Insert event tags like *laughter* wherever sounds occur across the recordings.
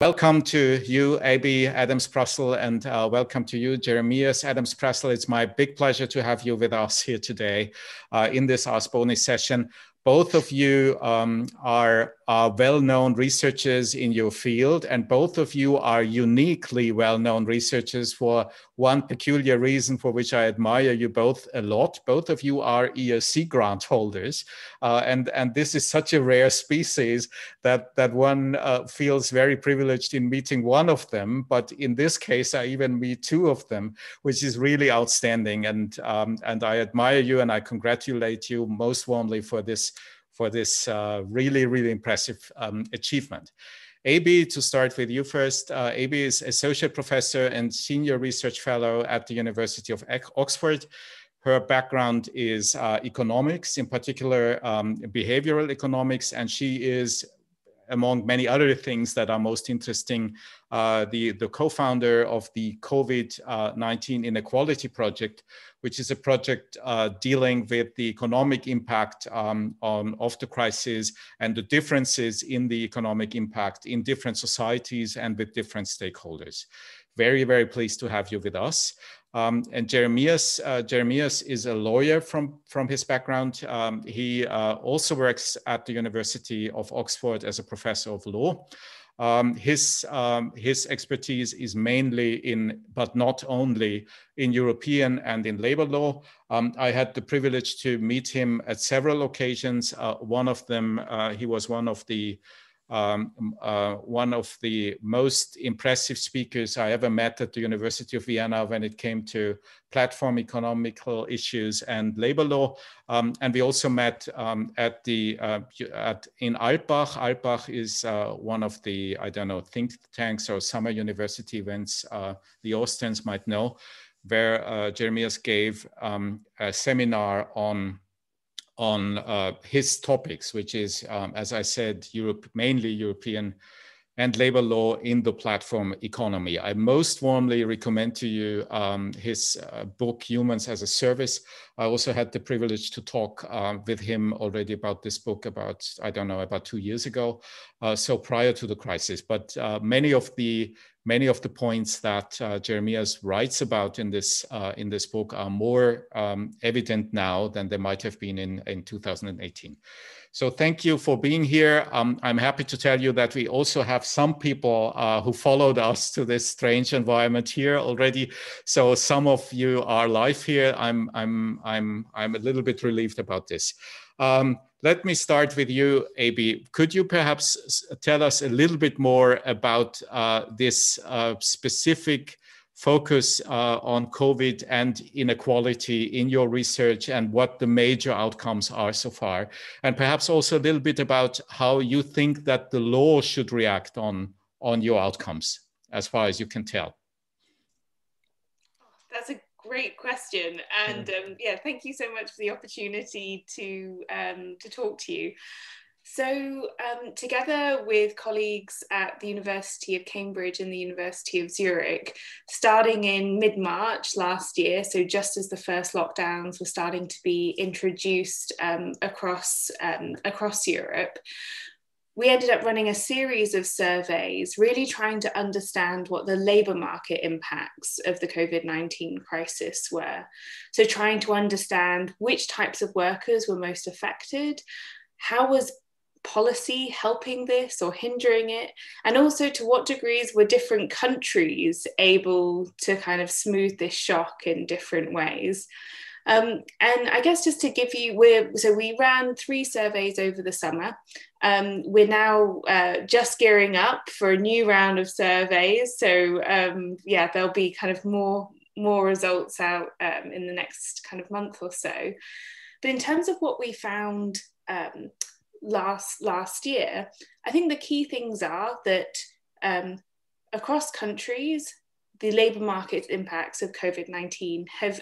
Welcome to you, Abi Adams Prassl, and uh, welcome to you, Jeremias Adams Prassl. It's my big pleasure to have you with us here today uh, in this Ask Boni session. Both of you um, are, are well-known researchers in your field, and both of you are uniquely well-known researchers for one peculiar reason for which I admire you both a lot. Both of you are ERC grant holders, uh, and, and this is such a rare species that, that one uh, feels very privileged in meeting one of them. But in this case, I even meet two of them, which is really outstanding. And, um, and I admire you and I congratulate you most warmly for this for this uh, really, really impressive um, achievement. Abi, to start with you first, uh, Abi is Associate Professor and Senior Research Fellow at the University of Oxford. Her background is uh, economics, in particular um, behavioral economics, and she is among many other things that are most interesting, uh, the, the co-founder of the COVID-19 Inequality Project, which is a project uh, dealing with the economic impact um, on, of the crisis and the differences in the economic impact in different societies and with different stakeholders. Very, very pleased to have you with us. Um, and Jeremias, uh, Jeremias is a lawyer from, from his background. Um, he uh, also works at the University of Oxford as a professor of law. Um, his, um, his expertise is mainly in, but not only, in European and in labor law. Um, I had the privilege to meet him at several occasions. Uh, one of them, uh, he was one of the um, uh, one of the most impressive speakers I ever met at the University of Vienna when it came to platform economical issues and labor law. Um, and we also met um, at the uh, at in Alpbach. Alpbach is uh, one of the I don't know think tanks or summer university events uh, the Austrians might know, where uh, Jeremias gave um, a seminar on on uh, his topics, which is, um, as I said, Europe, mainly European and labor law in the platform economy. I most warmly recommend to you um, his uh, book, Humans as a Service. I also had the privilege to talk uh, with him already about this book about, I don't know, about two years ago. Uh, so prior to the crisis, but uh, many of the many of the points that uh, Jeremias writes about in this uh, in this book are more um, evident now than they might have been in, in 2018. So thank you for being here. Um, I'm happy to tell you that we also have some people uh, who followed *laughs* us to this strange environment here already. So some of you are live here. I'm I'm I'm I'm a little bit relieved about this. Um, let me start with you, Abi. Could you perhaps tell us a little bit more about uh, this uh, specific focus uh, on COVID and inequality in your research and what the major outcomes are so far? And perhaps also a little bit about how you think that the law should react on, on your outcomes, as far as you can tell. That's a great question and um, yeah thank you so much for the opportunity to um, to talk to you so um, together with colleagues at the University of Cambridge and the University of Zurich starting in mid-March last year so just as the first lockdowns were starting to be introduced um, across um, across Europe we ended up running a series of surveys, really trying to understand what the labour market impacts of the COVID 19 crisis were. So, trying to understand which types of workers were most affected, how was policy helping this or hindering it, and also to what degrees were different countries able to kind of smooth this shock in different ways. Um, and I guess just to give you, we're so we ran three surveys over the summer. Um, we're now uh, just gearing up for a new round of surveys. So um, yeah, there'll be kind of more more results out um, in the next kind of month or so. But in terms of what we found um, last last year, I think the key things are that um, across countries, the labour market impacts of COVID 19 have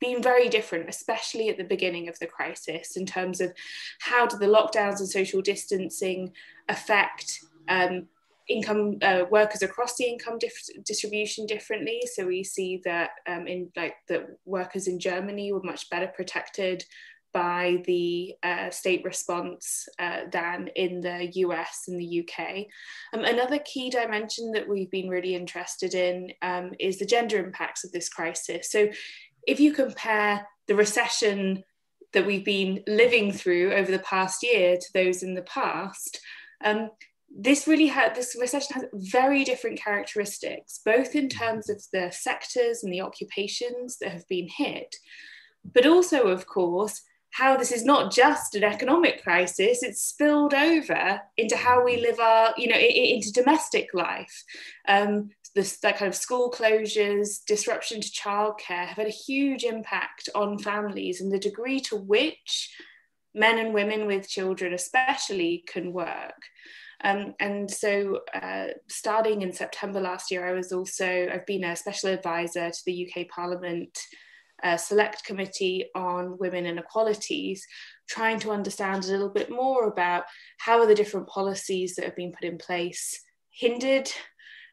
been very different, especially at the beginning of the crisis, in terms of how do the lockdowns and social distancing affect um, income uh, workers across the income dif- distribution differently. So we see that um, in like the workers in Germany were much better protected by the uh, state response uh, than in the US and the UK. Um, another key dimension that we've been really interested in um, is the gender impacts of this crisis. So if you compare the recession that we've been living through over the past year to those in the past, um, this really had this recession has very different characteristics, both in terms of the sectors and the occupations that have been hit, but also, of course, how this is not just an economic crisis, it's spilled over into how we live our, you know, into domestic life. Um, this, that kind of school closures, disruption to childcare have had a huge impact on families and the degree to which men and women with children, especially, can work. Um, and so, uh, starting in September last year, I was also, I've been a special advisor to the UK Parliament Select Committee on Women and Equalities, trying to understand a little bit more about how are the different policies that have been put in place hindered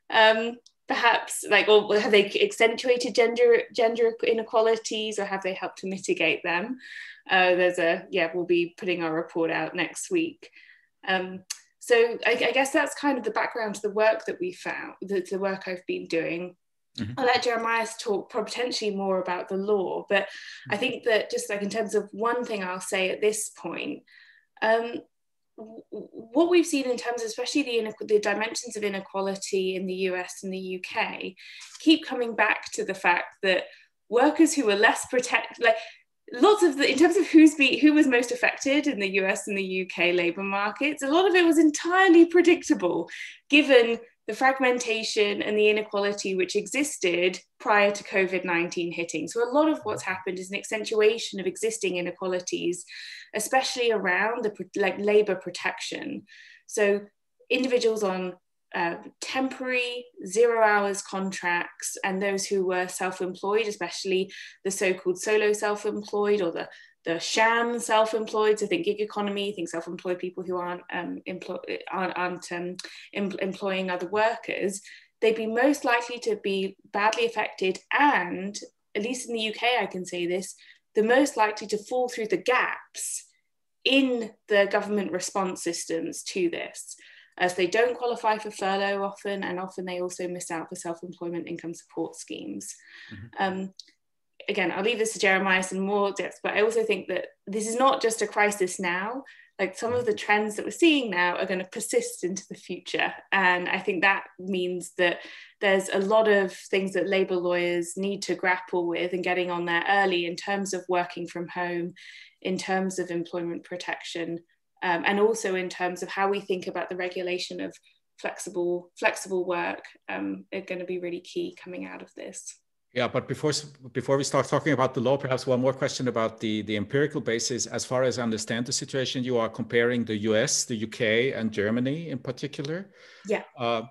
um, perhaps like or have they accentuated gender gender inequalities or have they helped to mitigate them? Uh, there's a yeah we'll be putting our report out next week. Um, so I, I, guess that's kind of the background to the work that we found the, the work i've been doing mm-hmm. i'll let jeremiah talk potentially more about the law but mm-hmm. i think that just like in terms of one thing i'll say at this point um, what we've seen in terms of especially the, the dimensions of inequality in the US and the UK keep coming back to the fact that workers who were less protected, like lots of the in terms of who's be who was most affected in the US and the UK labor markets, a lot of it was entirely predictable given the fragmentation and the inequality which existed prior to COVID 19 hitting. So, a lot of what's happened is an accentuation of existing inequalities, especially around the like labor protection. So, individuals on uh, temporary zero hours contracts and those who were self employed, especially the so called solo self employed or the the sham self-employed, so think gig economy, think self-employed people who aren't um, employ- aren't, aren't um, em- employing other workers, they'd be most likely to be badly affected, and at least in the UK, I can say this, the most likely to fall through the gaps in the government response systems to this as they don't qualify for furlough often, and often they also miss out for self employment income support schemes. Mm-hmm. Um, again, I'll leave this to Jeremiah some more depth, but I also think that this is not just a crisis now. Like some of the trends that we're seeing now are going to persist into the future. And I think that means that there's a lot of things that labour lawyers need to grapple with and getting on there early in terms of working from home, in terms of employment protection, um, and also in terms of how we think about the regulation of flexible flexible work um, are going to be really key coming out of this. Yeah, but before before we start talking about the law, perhaps one more question about the the empirical basis. As far as I understand the situation, you are comparing the U.S., the U.K., and Germany in particular. Yeah. Uh,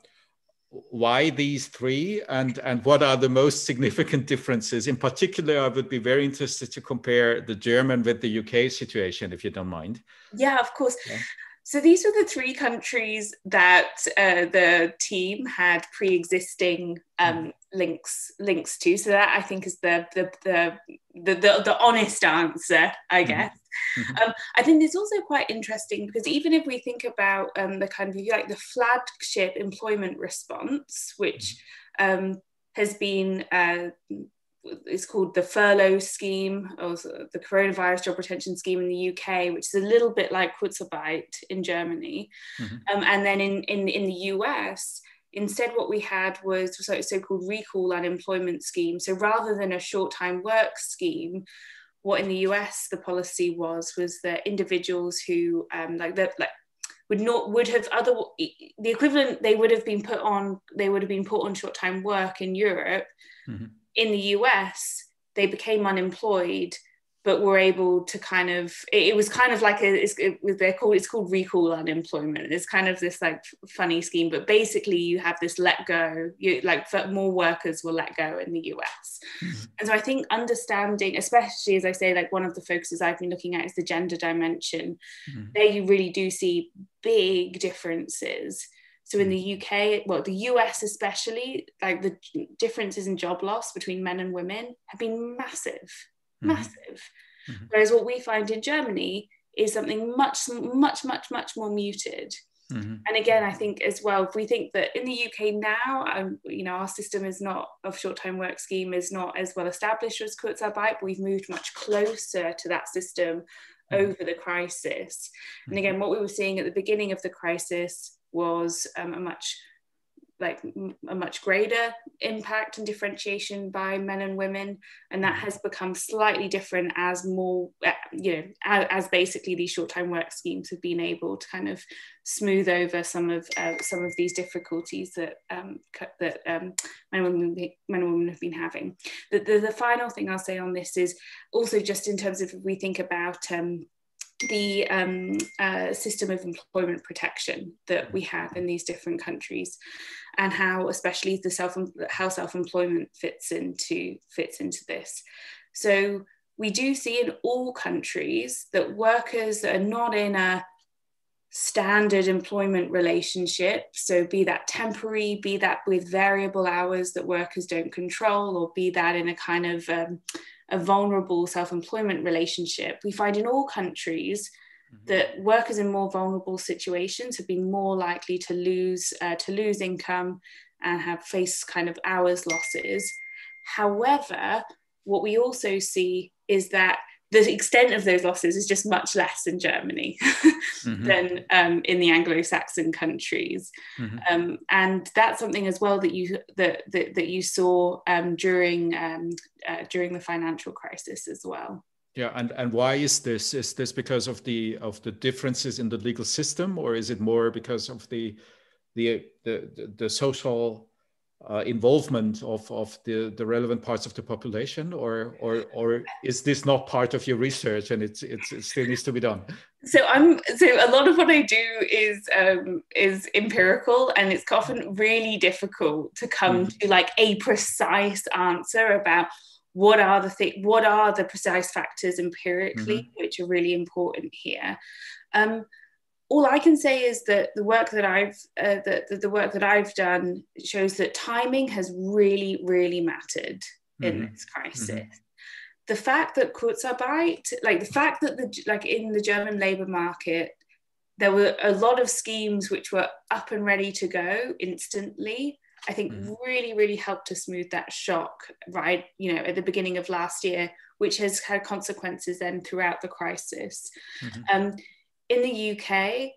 why these three, and and what are the most significant differences? In particular, I would be very interested to compare the German with the UK situation, if you don't mind. Yeah, of course. Yeah. So these were the three countries that uh, the team had pre-existing um, links links to. So that I think is the the the the, the, the honest answer, I mm-hmm. guess. Mm-hmm. Um, I think it's also quite interesting because even if we think about um, the kind of like the flagship employment response, which mm-hmm. um, has been uh, it's called the furlough scheme or the coronavirus job retention scheme in the UK, which is a little bit like Kurzarbeit in Germany. Mm-hmm. Um, and then in, in, in the US, instead what we had was so, so-called recall unemployment scheme. So rather than a short-time work scheme, what in the US the policy was was that individuals who um, like that like would not would have other the equivalent they would have been put on they would have been put on short-time work in Europe. Mm-hmm in the US, they became unemployed, but we were able to kind of. It, it was kind of like a. It's, it, they're called. It's called recall unemployment. It's kind of this like funny scheme, but basically you have this let go. You like more workers will let go in the US, mm-hmm. and so I think understanding, especially as I say, like one of the focuses I've been looking at is the gender dimension. Mm-hmm. There you really do see big differences so in the UK, well, the US especially, like the differences in job loss between men and women have been massive, mm-hmm. Massive. Mm-hmm. Whereas what we find in Germany is something much, much, much, much more muted. Mm-hmm. And again, I think as well, if we think that in the UK now, um, you know, our system is not of short-time work scheme is not as well established as Kurzarbeit, but we've moved much closer to that system mm-hmm. over the crisis. And mm-hmm. again, what we were seeing at the beginning of the crisis was um, a much like a much greater impact and differentiation by men and women. And that has become slightly different as more uh, you know as, as basically these short-time work schemes have been able to kind of smooth over some of uh, some of these difficulties that um, that um, men, and women, men and women have been having. The, the, the, final thing I'll say on this is also just in terms of if we think about um, the um, uh, system of employment protection that we have in these different countries and how especially the self how self-employment fits into fits into this. So we do see in all countries that workers that are not in a standard employment relationship. So be that temporary be that with variable hours that workers don't control or be that in a kind of um, a vulnerable self-employment relationship. We find in all countries mm-hmm. that workers in more vulnerable situations have been more likely to lose uh, to lose income and have faced kind of hours losses. However what we also see is that the extent of those losses is just much less in Germany *laughs* mm-hmm. than um, in the Anglo-Saxon countries, mm-hmm. um, and that's something as well that you that that, that you saw um, during um, uh, during the financial crisis as well. Yeah, and and why is this? Is this because of the of the differences in the legal system, or is it more because of the the the, the social uh, involvement of, of the, the relevant parts of the population or, or, or is this not part of your research and it's, it's, it still needs to be done? So I'm so a lot of what I do is um, is empirical and it's often really difficult to come mm. to like a precise answer about what are the th- what are the precise factors empirically mm-hmm. which are really important here. Um, all I can say is that the work that I've uh, the, the, the, work that I've done shows that timing has really really mattered mm-hmm. in this crisis. Mm-hmm. The fact that Kurzarbeit, like the fact that the like in the German labour market, there were a lot of schemes which were up and ready to go instantly. I think mm-hmm. really really helped to smooth that shock right you know at the beginning of last year, which has had consequences then throughout the crisis. Mm-hmm. Um, in the UK,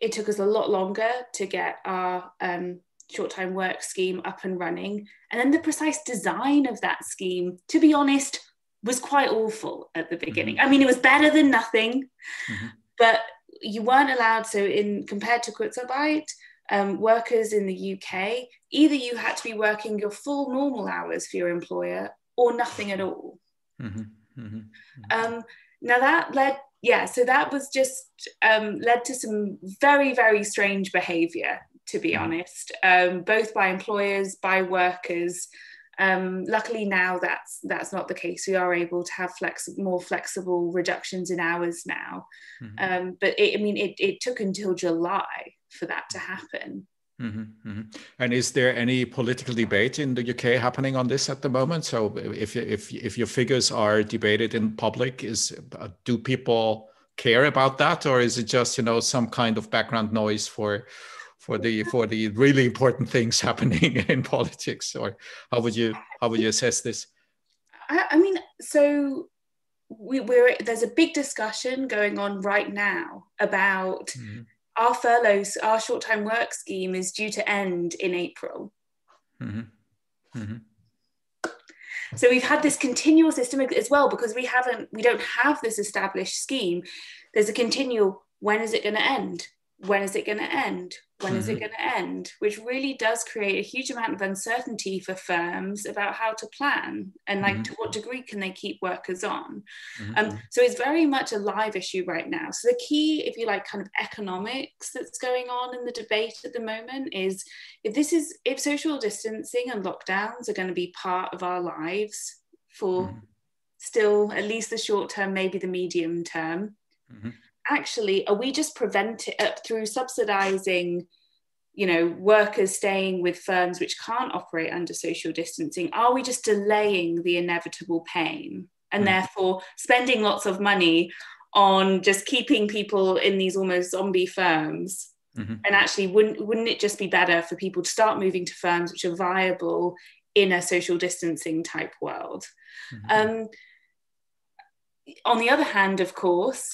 it took us a lot longer to get our um, short time work scheme up and running. And then the precise design of that scheme, to be honest, was quite awful at the beginning. Mm-hmm. I mean, it was better than nothing, mm-hmm. but you weren't allowed. So, in compared to Kurzarbeit, um, workers in the UK, either you had to be working your full normal hours for your employer or nothing at all. Mm-hmm. mm-hmm. Um, now that led yeah, so that was just um, led to some very, very strange behavior, to be mm. honest, um, both by employers, by workers. Um, luckily now that's that's not the case. We are able to have flex more flexible reductions in hours now. Mm-hmm. Um, but it, I mean, it, it took until July for that to happen. Mm-hmm, mm-hmm. And is there any political debate in the UK happening on this at the moment? So, if if if your figures are debated in public, is uh, do people care about that, or is it just you know some kind of background noise for for the for the really important things *laughs* happening in politics? Or how would you how would you assess this? I, I mean, so we, we're there's a big discussion going on right now about. Mm-hmm our furloughs, our short time work scheme is due to end in April. Mm-hmm. Mm-hmm. So we've had this continual system as well because we haven't, we don't have this established scheme. There's a continual, when is it going to end? When is it going to end? When mm-hmm. is it mm-hmm. going to end? Which really does create a huge amount of uncertainty for firms about how to plan and like mm-hmm. to what degree can they keep workers on. Mm-hmm. Um, so it's very much a live issue right now. So the key, if you like, kind of economics that's going on in the debate at the moment is if this is if social distancing and lockdowns are going to be part of our lives for mm-hmm. still at least the short term, maybe the medium term mm-hmm actually are we just preventing uh, through subsidizing you know workers staying with firms which can't operate under social distancing are we just delaying the inevitable pain and mm. therefore spending lots of money on just keeping people in these almost zombie firms. Mm-hmm. And actually, wouldn't wouldn't it just be better for people to start moving to firms which are viable in a social distancing type world? Mm-hmm. Um, on the other hand, of course,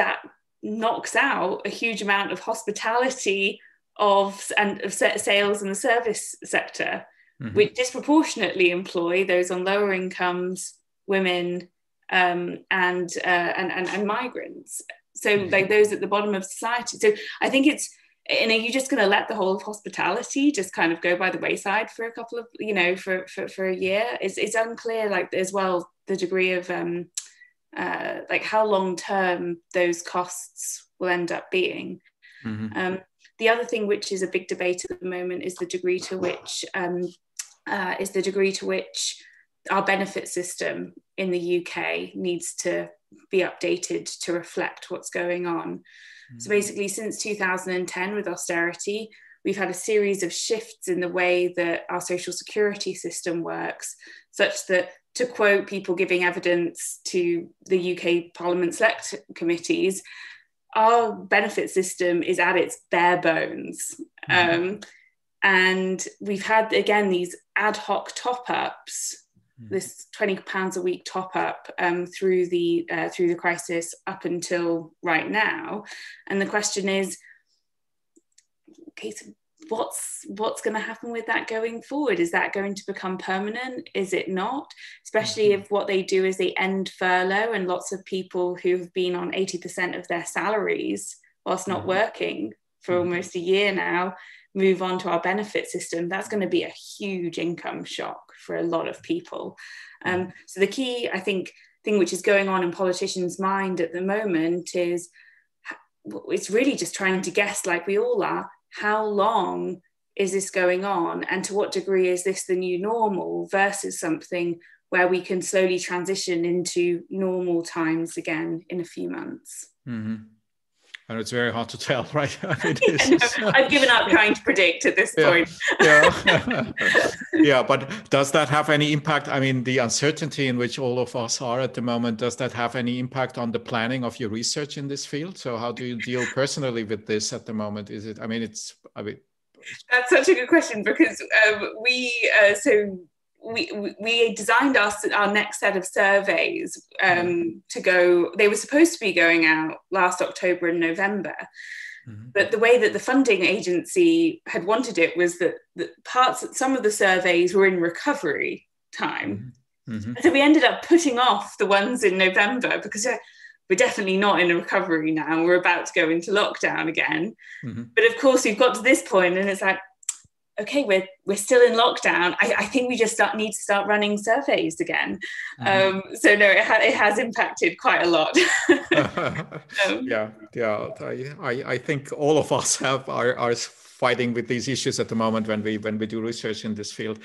that knocks out a huge amount of hospitality of and of sales in the service sector, mm-hmm. which disproportionately employ those on lower incomes, women, um, and, uh, and, and and migrants. So mm-hmm. like those at the bottom of society. So I think it's and are you just going to let the whole of hospitality just kind of go by the wayside for a couple of you know for for, for a year it's, it's unclear like as well the degree of um uh like how long term those costs will end up being mm-hmm. um the other thing which is a big debate at the moment is the degree to which um uh, is the degree to which our benefit system in the UK needs to be updated to reflect what's going on. Mm-hmm. So basically, since 2010, with austerity, we've had a series of shifts in the way that our social security system works, such that, to quote people giving evidence to the UK Parliament Select Committees, our benefit system is at its bare bones. Mm-hmm. Um, and we've had, again, these ad hoc top ups Hmm. this 20 pounds a week top up um, through the uh, through the crisis up until right now and the question is okay so what's what's going to happen with that going forward is that going to become permanent is it not especially mm-hmm. if what they do is they end furlough and lots of people who've been on 80% of their salaries whilst not mm-hmm. working for mm-hmm. almost a year now move on to our benefit system, that's going to be a huge income shock for a lot of people. Um, so the key, I think, thing which is going on in politicians' mind at the moment is it's really just trying to guess, like we all are, how long is this going on, and to what degree is this the new normal versus something where we can slowly transition into normal times again in a few months. Mm-hmm and it's very hard to tell, *laughs* right? *laughs* *laughs* I mean, no, I've given up trying to predict at this yeah, point. yeah, yeah. But does that have any impact? I mean, the uncertainty in which all of us are at the moment, does that have any impact on the planning of your research in this field? So, how do you deal personally with this at the moment? Is it? I mean, it's. I mean, that's such a good question because um, we uh, so we we designed our, our next set of surveys um, mm-hmm. to go they were supposed to be going out last october and november mm-hmm. but the way that the funding agency had wanted it was that, that parts some of the surveys were in recovery time mm-hmm. mm-hmm. so we ended up putting off the ones in november because we're definitely not in a recovery now we're about to go into lockdown again mm-hmm. but of course we've got to this point and it's like okay, we're we're still in lockdown. I, I think we just start, need to start running surveys again. Mm-hmm. Um, so no, it, ha- it has impacted quite a lot. *laughs* um, yeah, yeah. I, I think all of us have are, are fighting with these issues at the moment when we when we do research in this field.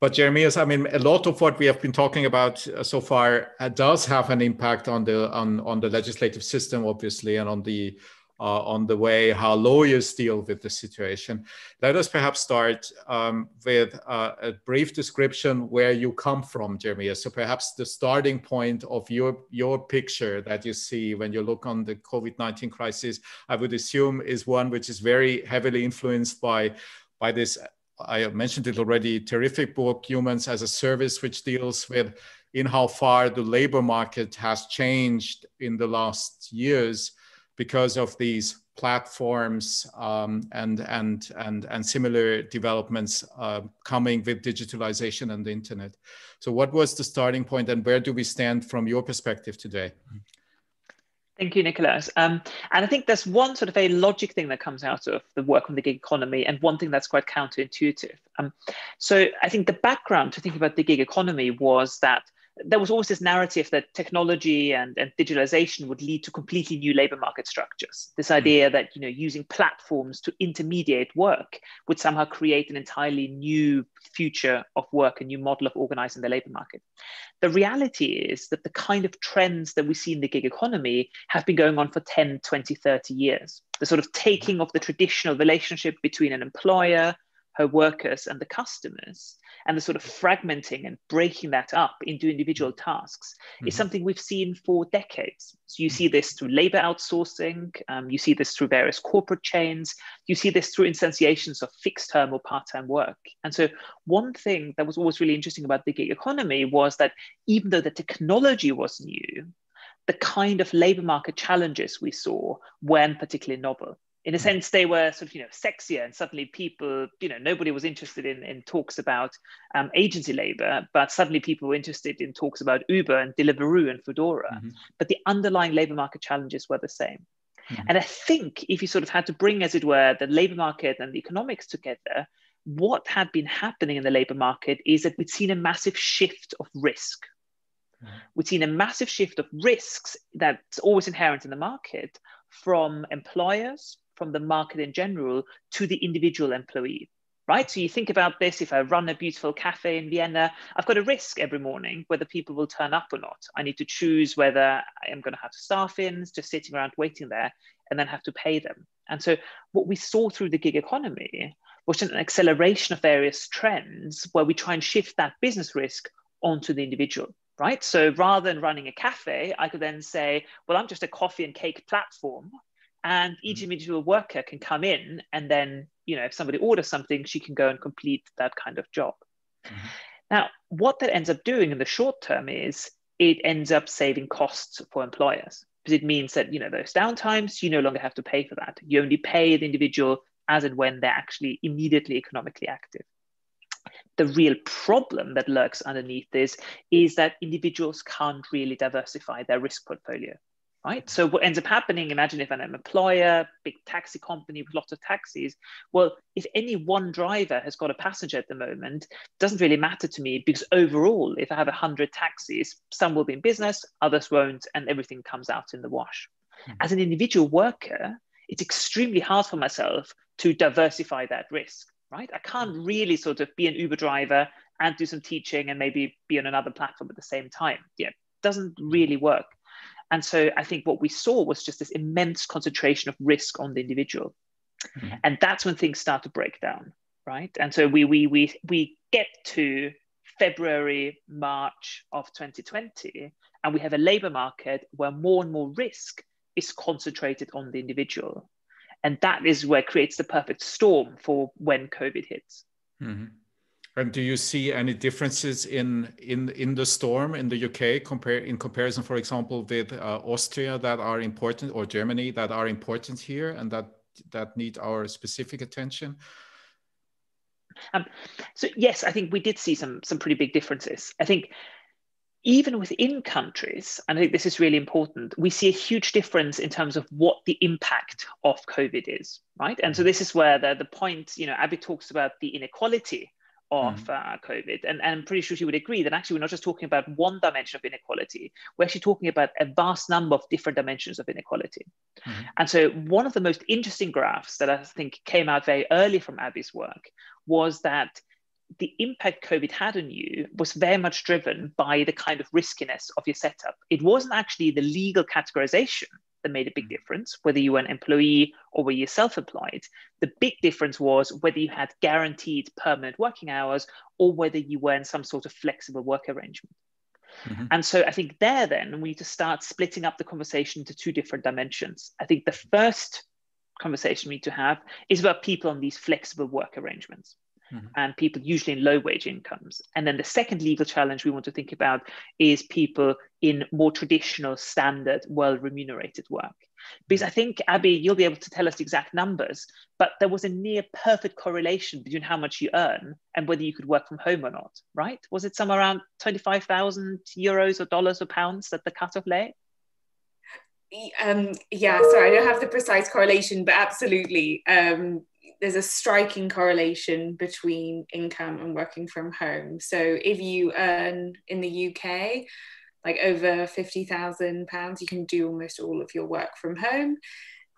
But Jeremias, I mean, a lot of what we have been talking about uh, so far uh, does have an impact on the on on the legislative system, obviously, and on the on the way how lawyers deal with the situation. Let us perhaps start um, with uh, a brief description where you come from, Jeremiah. So perhaps the starting point of your, your picture that you see when you look on the COVID-19 crisis, I would assume is one which is very heavily influenced by, by this, I mentioned it already, terrific book, Humans as a Service, which deals with in how far the labor market has changed in the last years because of these platforms um, and, and, and, and similar developments uh, coming with digitalization and the internet. So what was the starting point and where do we stand from your perspective today? Thank you, Nicholas. Um, and I think there's one sort of a logic thing that comes out of the work on the gig economy and one thing that's quite counterintuitive. Um, so I think the background to think about the gig economy was that there was always this narrative that technology and, and digitalization would lead to completely new labor market structures. This hmm. idea that you know using platforms to intermediate work would somehow create an entirely new future of work, a new model of organizing the labor market. The reality is that the kind of trends that we see in the gig economy have been going on for 10, 20, 30 years. The sort of taking of the traditional relationship between an employer, her workers and the customers and the sort of fragmenting and breaking that up into individual tasks mm-hmm. is something we've seen for decades. So you see this through labor outsourcing, um, you see this through various corporate chains, you see this through instantiations of fixed term or part time work. And so, one thing that was always really interesting about the gig economy was that even though the technology was new, the kind of labor market challenges we saw weren't particularly novel in a sense they were sort of you know sexier and suddenly people you know nobody was interested in, in talks about um, agency labor but suddenly people were interested in talks about uber and deliveroo and foodora mm-hmm. but the underlying labor market challenges were the same mm-hmm. and i think if you sort of had to bring as it were the labor market and the economics together what had been happening in the labor market is that we'd seen a massive shift of risk mm-hmm. We've seen a massive shift of risks that's always inherent in the market from employers from the market in general to the individual employee right? So you think about this if I run a beautiful cafe in Vienna, I've got a risk every morning whether people will turn up or not. I need to choose whether I am going to have staff in, just sitting around waiting there, and then have to pay them. And so what we saw through the gig economy was an acceleration of various trends where we try and shift that business risk onto the individual. Right. So rather than running a cafe, I could then say, well, I'm just a coffee and cake platform and each mm. individual worker can come in and then you know if somebody orders something she can go and complete that kind of job mm-hmm. now what that ends up doing in the short term is it ends up saving costs for employers because it means that you know those downtimes you no longer have to pay for that you only pay the individual as and when they're actually immediately economically active the real problem that lurks underneath this is that individuals can't really diversify their risk portfolio right? So what ends up happening, imagine if I'm an employer, big taxi company with lots of taxis. Well, if any one driver has got a passenger at the moment, doesn't really matter to me because overall, if I have 100 taxis, some will be in business, others won't, and everything comes out in the wash. Mm-hmm. As an individual worker, it's extremely hard for myself to diversify that risk, right? I can't hmm. really sort of be an Uber driver and do some teaching and maybe be on another platform at the same time. Yeah, doesn't hmm. really work. And so I think what we saw was just this immense concentration of risk on the individual. Mm-hmm. And that's when things start to break down, right? And so we we we we get to February, March of 2020, and we have a labor market where more and more risk is concentrated on the individual. And that is where creates the perfect storm for when COVID hits. Mm-hmm. And do you see any differences in in in the storm in the UK compare in comparison, for example, with uh, Austria that are important or Germany that are important here and that that need our specific attention? Um, so yes, I think we did see some some pretty big differences. I think even within countries, and I think this is really important, we see a huge difference in terms of what the impact of COVID is, right? And so this is where the, the point, you know, Abby talks about the inequality of mm. uh, COVID. And, and I'm pretty sure she would agree that actually we're not just talking about one dimension of inequality, we're actually talking about a vast number of different dimensions of inequality. Mm. And so one of the most interesting graphs that I think came out very early from Abby's work was that the impact COVID had on you was very much driven by the kind of riskiness of your setup. It wasn't actually the legal categorization that made a big mm. difference, whether you were an employee or were you self-employed. The big difference was whether you had guaranteed permanent working hours or whether you were in some sort of flexible work arrangement. Mm-hmm. And so I think there then we need to start splitting up the conversation into two different dimensions. I think the first conversation we need to have is about people on these flexible work arrangements mm-hmm. and people usually in low wage incomes. And then the second legal challenge we want to think about is people in more traditional, standard, well remunerated work. Because I think, Abby, you'll be able to tell us exact numbers, but there was a near perfect correlation between how much you earn and whether you could work from home or not, right? Was it somewhere around 25,000 euros or dollars or pounds that the cutoff lay? Um, yeah, sorry, I don't have the precise correlation, but absolutely. Um, there's a striking correlation between income and working from home. So if you earn in the UK like over fifty thousand pounds, you can do almost all of your work from home.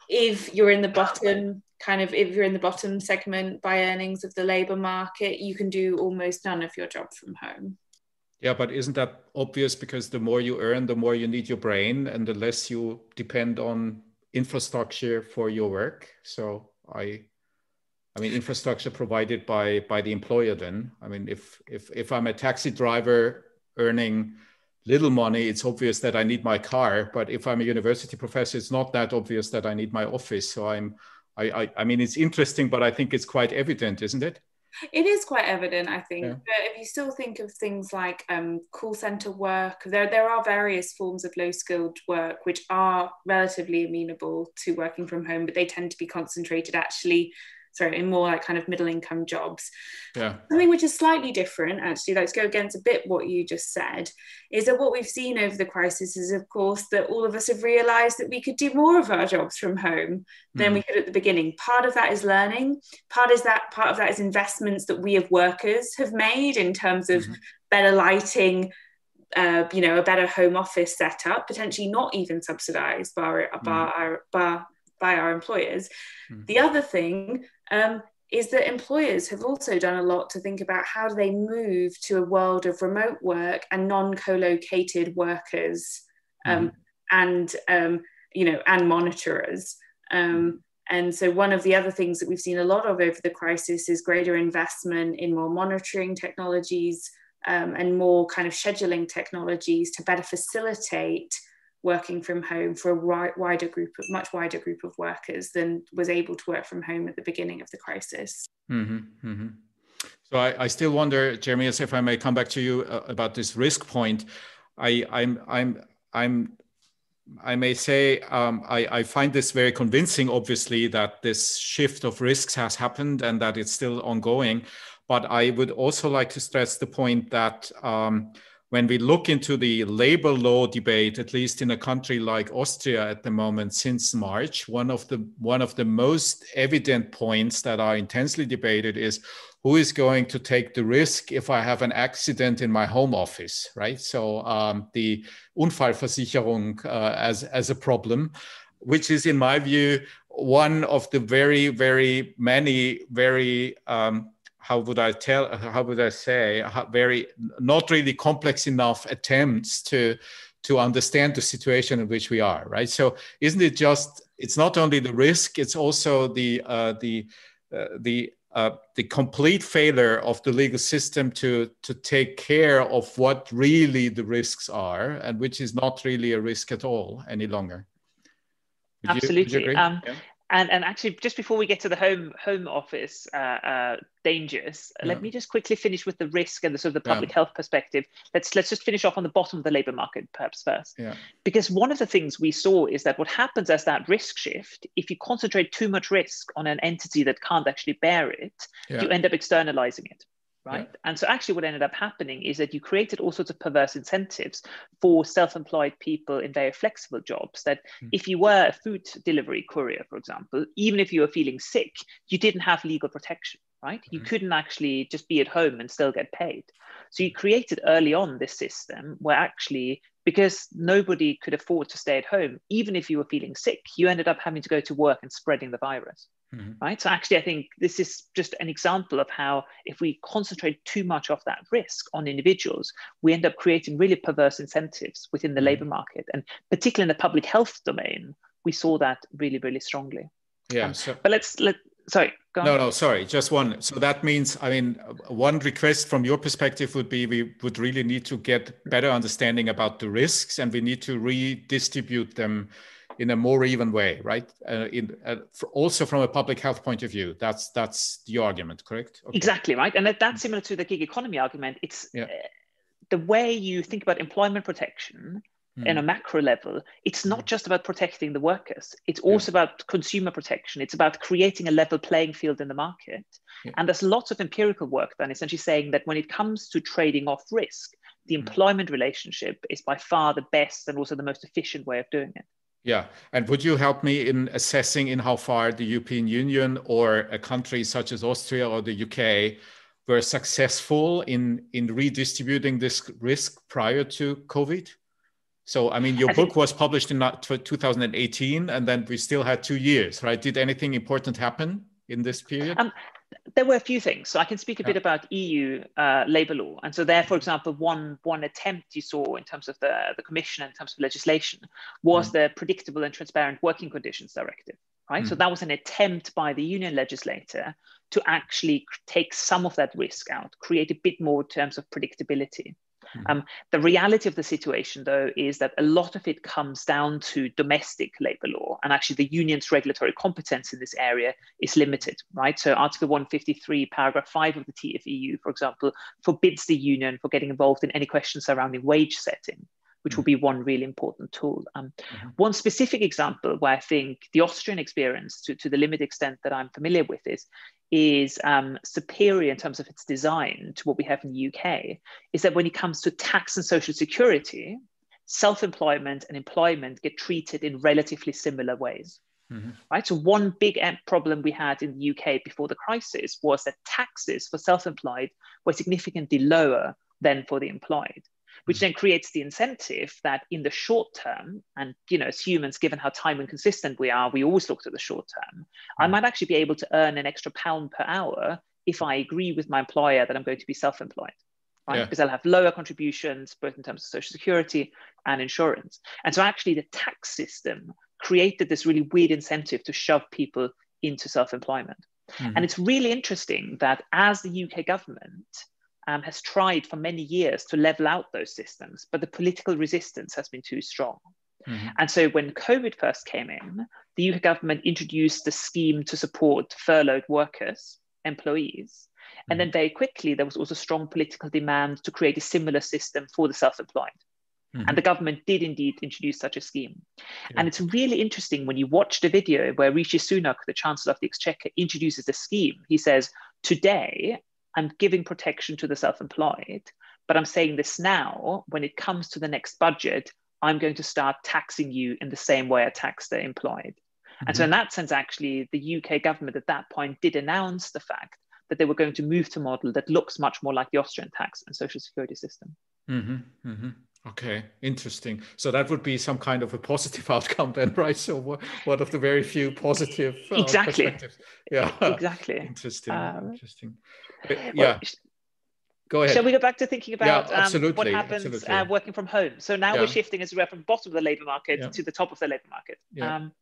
If you're in the bottom kind of if you're in the bottom segment by earnings of the labor market, you can do almost none of your job from home. Yeah, but isn't that obvious because the more you earn, the more you need your brain and the less you depend on infrastructure for your work. So I I mean, infrastructure provided by by the employer. Then, I mean, if if if I'm a taxi driver earning little money, it's obvious that I need my car. But if I'm a university professor, it's not that obvious that I need my office. So I'm, I, I, I mean, it's interesting, but I think it's quite evident, isn't it? It is quite evident, I think. Yeah. But if you still think of things like um, call center work, there there are various forms of low skilled work which are relatively amenable to working from home, but they tend to be concentrated actually sorry, in more like kind of middle income jobs. Yeah. Something which is slightly different, actually, let's go against a bit what you just said, is that what we've seen over the crisis is, of course, that all of us have realized that we could do more of our jobs from home than mm. we could at the beginning. Part of that is learning, part is that part of that is investments that we as workers have made in terms of mm-hmm. better lighting, uh, you know, a better home office setup, potentially not even subsidized by, by, mm. our, by, by our employers. Mm. The other thing um, is that employers have also done a lot to think about how do they move to a world of remote work and non-co-located workers um, mm. and um, you know and monitorers um, and so one of the other things that we've seen a lot of over the crisis is greater investment in more monitoring technologies um, and more kind of scheduling technologies to better facilitate working from home for a wider group of much wider group of workers than was able to work from home at the beginning of the crisis. Mm-hmm, mm-hmm. So I, I, still wonder, Jeremy, if I may come back to you uh, about this risk point. I, I'm, I'm, I'm, I may say um, I, I, find this very convincing, obviously, that this shift of risks has happened and that it's still ongoing. But I would also like to stress the point that um, when we look into the labor law debate, at least in a country like Austria at the moment since March, one of the one of the most evident points that are intensely debated is who is going to take the risk if I have an accident in my home office, right? So um, the Unfallversicherung uh, as as a problem, which is in my view one of the very very many very um, how would I tell, how would I say, very not really complex enough attempts to to understand the situation in which we are, right? So isn't it just? It's not only the risk; it's also the uh, the uh, the uh, the complete failure of the legal system to to take care of what really the risks are, and which is not really a risk at all any longer. Would Absolutely. You, you um, yeah? And, and actually, just before we get to the home home office uh, uh, dangers, yeah. let me just quickly finish with the risk and the sort of the public yeah. health perspective. Let's let's just finish off on the bottom of the labour market, perhaps first. Yeah. Because one of the things we saw is that what happens as that risk shift, if you concentrate too much risk on an entity that can't actually bear it, you end up externalizing it right? Yeah. And so actually what ended up happening is that you created all sorts of perverse incentives for self-employed people in very flexible jobs that mm. if you were a food delivery courier, for example, even if you were feeling sick, you didn't have legal protection, right? Mm. You hmm. couldn't actually just be at home and still get paid. So you created early on this system where actually because nobody could afford to stay at home, even if you were feeling sick, you ended up having to go to work and spreading the virus. Mm-hmm. Right. So actually, I think this is just an example of how if we concentrate too much of that risk on individuals, we end up creating really perverse incentives within the mm-hmm. labor market. And particularly in the public health domain, we saw that really, really strongly. Yeah. Um, so- but let's let sorry no no sorry just one so that means i mean one request from your perspective would be we would really need to get better understanding about the risks and we need to redistribute them in a more even way right uh, in uh, also from a public health point of view that's that's the argument correct okay. exactly right and that, that's similar to the gig economy argument it's yeah. uh, the way you think about employment protection mm. in a macro level, it's not mm. just about protecting the workers. It's also yeah. about consumer protection. It's about creating a level playing field in the market. Yeah. And there's lots of empirical work done essentially saying that when it comes to trading off risk, the mm. employment relationship is by far the best and also the most efficient way of doing it. Yeah, and would you help me in assessing in how far the European Union or a country such as Austria or the UK were successful in in redistributing this risk prior to COVID? So, I mean, your I book was published in 2018, and then we still had two years, right? Did anything important happen in this period? Um, there were a few things. So I can speak a yeah. bit about EU uh, labour law. And so there, for example, one one attempt you saw in terms of the, the Commission, in terms of legislation, was mm. the Predictable and Transparent Working Conditions Directive, right? Mm. So that was an attempt by the union legislator to actually take some of that risk out, create a bit more in terms of predictability. Mm-hmm. Um, the reality of the situation, though, is that a lot of it comes down to domestic labor law, and actually the union's regulatory competence in this area is limited, right? So, Article 153, paragraph 5 of the TFEU, for example, forbids the union for getting involved in any questions surrounding wage setting which will mm. be one really important tool. Um, mm-hmm. One specific example where I think the Austrian experience, to, to the limited extent that I'm familiar with, is is um, superior in terms of its design to what we have in the UK is that when it comes to tax and social security, self employment and employment get treated in relatively similar ways. Mm-hmm. Right. So, one big problem we had in the UK before the crisis was that taxes for self employed were significantly lower than for the employed which then creates the incentive that in the short term, and you know, as humans, given how time inconsistent we are, we always look to the short term. I mm. might actually be able to earn an extra pound per hour if I agree with my employer that I'm going to be self-employed. Right? Yeah. Because I'll have lower contributions, both in terms of social security and insurance. And so actually the tax system created this really weird incentive to shove people into self-employment. Mm-hmm. And it's really interesting that as the UK government um, has tried for many years to level out those systems, but the political resistance has been too strong. Mm-hmm. And so when COVID first came in, the UK government introduced a scheme to support furloughed workers, employees. Mm-hmm. And then very quickly, there was also strong political demand to create a similar system for the self employed. Mm-hmm. And the government did indeed introduce such a scheme. Yeah. And it's really interesting when you watch the video where Rishi Sunak, the Chancellor of the Exchequer, introduces the scheme. He says, Today, I'm giving protection to the self employed, but I'm saying this now when it comes to the next budget, I'm going to start taxing you in the same way I tax the employed. Mm-hmm. And so, mm-hmm. in that sense, actually, the UK government at that point did announce the fact that they were going to move to a model that looks much more like the Austrian tax and social security system. Mm-hmm. Mm-hmm. Okay, interesting. So that would be some kind of a positive *laughs* outcome then, right? So one of the very few positive uh, exactly. Yeah, exactly. interesting. Um, interesting. yeah. Well, go ahead. Shall we go back to thinking about yeah, um, what happens uh, working from home? So now yeah. we're shifting as we're from bottom of the labor market yeah. to the top of the labor market. Um,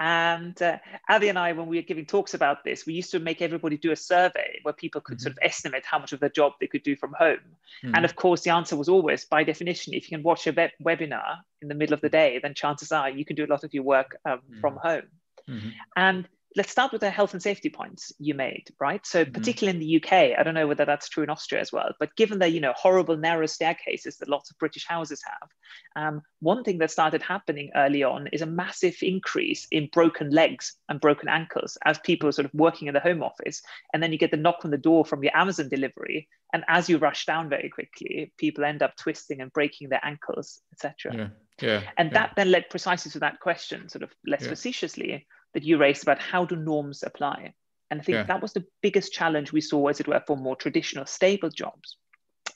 and uh, Abi and I, when we were giving talks about this, we used to make everybody do a survey where people could mm-hmm. sort of estimate how much of their job they could do from home. Mm-hmm. And of course, the answer was always, by definition, if you can watch a web- webinar in the middle of the day, then chances are you can do a lot of your work um, mm-hmm. from home. Mm-hmm. And let's start with the health and safety points you made, right? So mm-hmm. particularly in the UK, I don't know whether that's true in Austria as well, but given the you know horrible narrow staircases that lots of British houses have, um, one thing that started happening early on is a massive increase in broken legs and broken ankles as people are sort of working in the home office, and then you get the knock on the door from your Amazon delivery, and as you rush down very quickly, people end up twisting and breaking their ankles, etc. Yeah. Yeah, and yeah. that then led precisely to that question, sort of less yeah. facetiously, that you raised about how do norms apply. And I think yeah. that was the biggest challenge we saw, as it were, for more traditional stable jobs.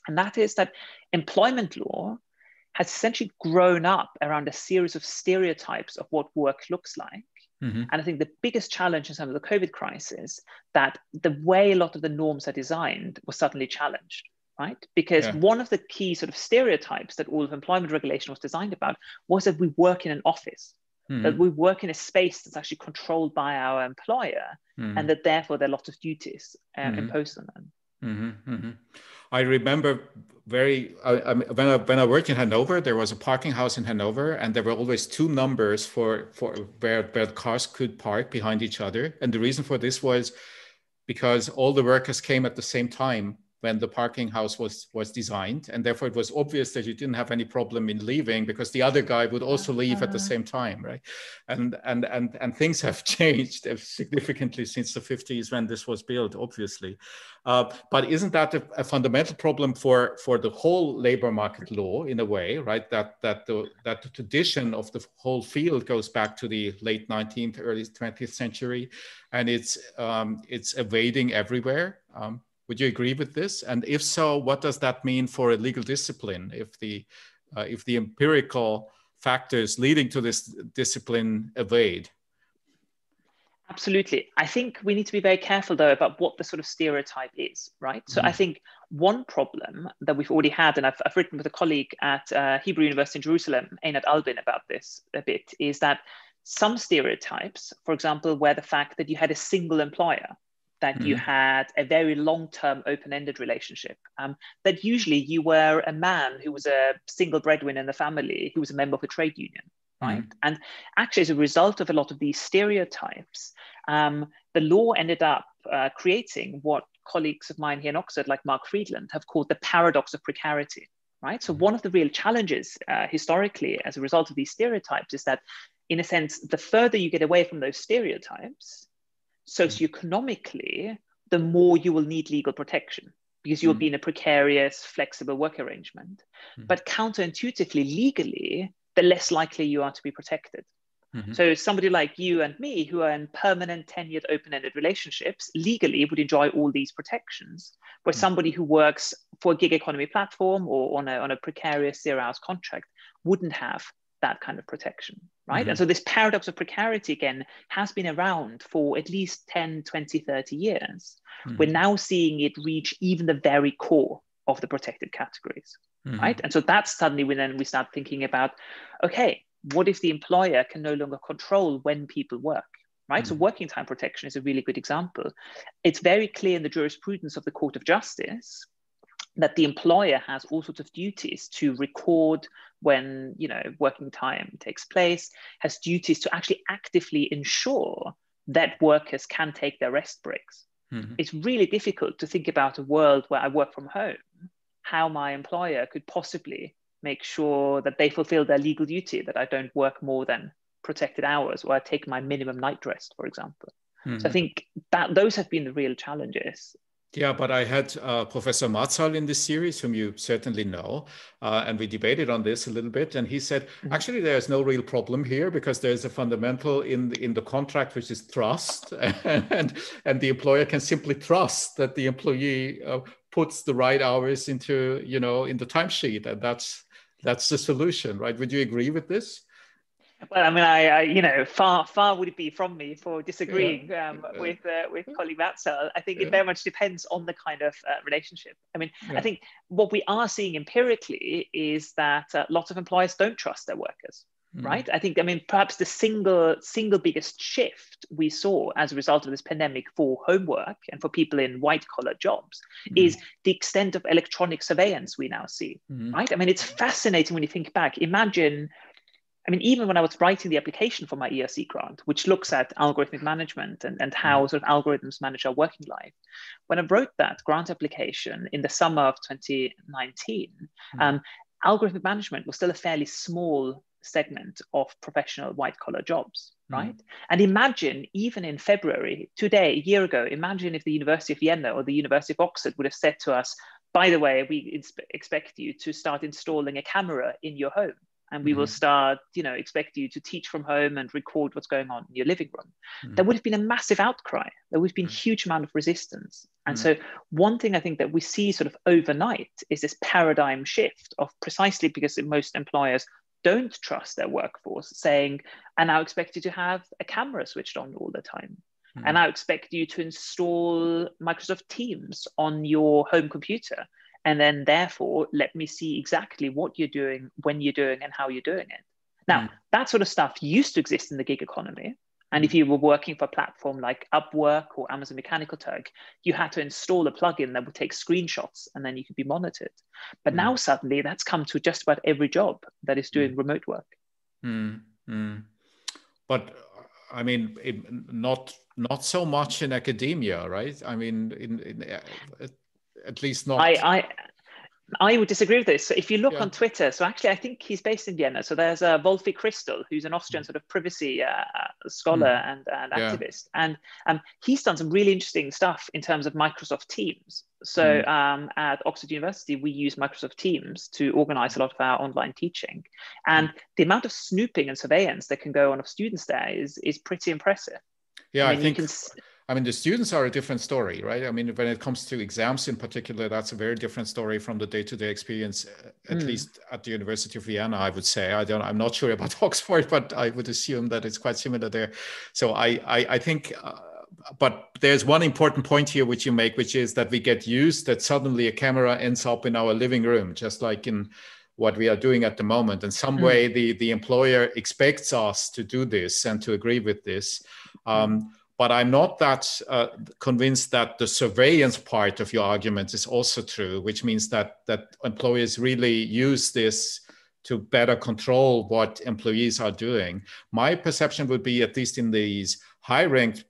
And that is that employment law has essentially grown up around a series of stereotypes of what work looks like. Mm-hmm. And I think the biggest challenge in some of the COVID crisis that the way a lot of the norms are designed was suddenly challenged, right? Because yeah. one of the key sort of stereotypes that all of employment regulation was designed about was that we work in an office mm. that we work in a space that's actually controlled by our employer mm. and that therefore there are lots of duties uh, mm. imposed on them. Mm-hmm, mm-hmm. I remember very I, I, when I when I worked in Hanover, there was a parking house in Hanover, and there were always two numbers for for where where cars could park behind each other. And the reason for this was because all the workers came at the same time when the parking house was was designed. And therefore it was obvious that you didn't have any problem in leaving because the other guy would also leave at the uh-huh. same time right? And and and and things have *laughs* changed significantly since the 50s when this was built obviously. Uh, but isn't that a, a, fundamental problem for for the whole labor market law in a way right? That that the that the tradition of the whole field goes back to the late 19th early 20th century and it's um, it's evading everywhere. Um, would you agree with this? And if so, what does that mean for a legal discipline if the uh, if the empirical factors leading to this discipline evade? Absolutely. I think we need to be very careful though about what the sort of stereotype is, right? So mm. I think one problem that we've already had, and I've, I've written with a colleague at uh, Hebrew University in Jerusalem, Einat Albin, about this a bit, is that some stereotypes, for example, where the fact that you had a single employer that mm. you had a very long-term open-ended relationship um, that usually you were a man who was a single breadwinner in the family who was a member of a trade union right mm. and actually as a result of a lot of these stereotypes um, the law ended up uh, creating what colleagues of mine here in oxford like mark freedland have called the paradox of precarity right so mm. one of the real challenges uh, historically as a result of these stereotypes is that in a sense the further you get away from those stereotypes socioeconomically, the more you will need legal protection because you'll mm. be in a precarious, flexible work arrangement. Mm. But counterintuitively, legally, the less likely you are to be protected. Mm-hmm. So somebody like you and me, who are in permanent, tenured, open-ended relationships, legally would enjoy all these protections. Where mm. somebody who works for a gig economy platform or on a, on a precarious zero-hours contract wouldn't have that kind of protection right mm-hmm. and so this paradox of precarity again has been around for at least 10 20 30 years mm-hmm. we're now seeing it reach even the very core of the protected categories mm-hmm. right and so that's suddenly when then we start thinking about okay what if the employer can no longer control when people work right so mm-hmm. working time protection is a really good example it's very clear in the jurisprudence of the court of justice that the employer has all sorts of duties to record when you know working time takes place has duties to actually actively ensure that workers can take their rest breaks mm-hmm. it's really difficult to think about a world where i work from home how my employer could possibly make sure that they fulfill their legal duty that i don't work more than protected hours or i take my minimum night rest for example mm-hmm. so i think that those have been the real challenges yeah, but I had uh, Professor Mazal in this series, whom you certainly know, uh, and we debated on this a little bit. And he said, mm-hmm. actually, there's no real problem here because there's a fundamental in the, in the contract which is trust, *laughs* and and the employer can simply trust that the employee uh, puts the right hours into you know in the timesheet, and that's that's the solution, right? Would you agree with this? Well, I mean, I, I, you know, far, far would it be from me for disagreeing yeah. um, yeah. with uh, with colleague Mazal. I think yeah. it very much depends on the kind of uh, relationship. I mean, I think what we are seeing empirically is that uh, lots of employers don't trust their workers. Mm. Right. I think. I mean, perhaps the single single biggest shift we saw as a result of this pandemic for homework and for people in white collar jobs mm. is the extent of electronic surveillance we now see. Mm. Right. I mean, it's fascinating when you think back. Imagine I mean, even when I was writing the application for my ERC grant, which looks at algorithmic management and, and how mm. sort of algorithms manage our working life, when I wrote that grant application in the summer of 2019, mm. um, algorithmic management was still a fairly small segment of professional white collar jobs, mm. right? Mm. And imagine, even in February, today, a year ago, imagine if the University of Vienna or the University of Oxford would have said to us, by the way, we expect you to start installing a camera in your home and we mm-hmm. will start you know expect you to teach from home and record what's going on in your living room mm-hmm. there would have been a massive outcry there would have been a mm-hmm. huge amount of resistance and mm-hmm. so one thing i think that we see sort of overnight is this paradigm shift of precisely because most employers don't trust their workforce saying and now expect you to have a camera switched on all the time and mm-hmm. I expect you to install Microsoft Teams on your home computer and then therefore let me see exactly what you're doing when you're doing and how you're doing it now mm. that sort of stuff used to exist in the gig economy and if you were working for a platform like upwork or amazon mechanical turk you had to install a plugin that would take screenshots and then you could be monitored but mm. now suddenly that's come to just about every job that is doing mm. remote work mm. but i mean it, not not so much in academia right i mean in, in uh, at least not. I, I I would disagree with this. So if you look yeah. on Twitter, so actually I think he's based in Vienna. So there's uh, Wolfie Christl, who's an Austrian mm. sort of privacy uh, scholar mm. and, and yeah. activist, and um, he's done some really interesting stuff in terms of Microsoft Teams. So mm. um, at Oxford University, we use Microsoft Teams to organize a lot of our online teaching, and mm. the amount of snooping and surveillance that can go on of students there is is pretty impressive. Yeah, I, mean, I think. Can, I mean, the students are a different story, right? I mean, when it comes to exams in particular, that's a very different story from the day-to-day experience, uh, at mm. least at the University of Vienna, I would say. I don't, I'm not sure about *laughs* Oxford, but I would assume that it's quite similar there. So I, I, I think, uh, but there's one important point here which you make, which is that we get used that suddenly a camera ends up in our living room, just like in what we are doing at the moment. In some mm. way, the the employer expects us to do this and to agree with this. Um, but I'm not that uh, convinced that the surveillance part of your argument is also true, which means that that employers really use this to better control what employees are doing. My perception would be, at least in these high-ranked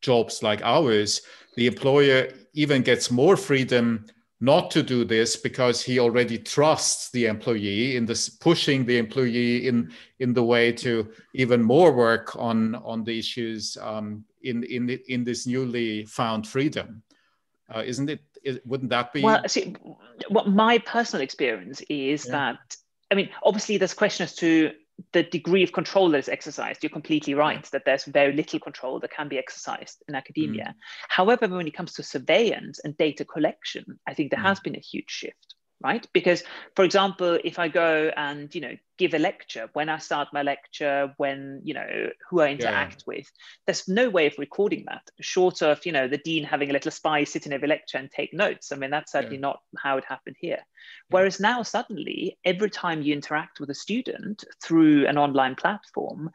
jobs like ours, the employer even gets more freedom not to do this because he already trusts the employee in this pushing the employee in in the way to even more work on on the issues um, in in in this newly found freedom uh, isn't it is, wouldn't that be well see what my personal experience is yeah. that i mean obviously there's question as to the degree of control that is exercised, you're completely right that there's very little control that can be exercised in academia. Mm. However, when it comes to surveillance and data collection, I think there mm. has been a huge shift right because for example if i go and you know give a lecture when i start my lecture when you know who i interact yeah. with there's no way of recording that short of you know the dean having a little spy sit in every lecture and take notes i mean that's certainly yeah. not how it happened here whereas now suddenly every time you interact with a student through an online platform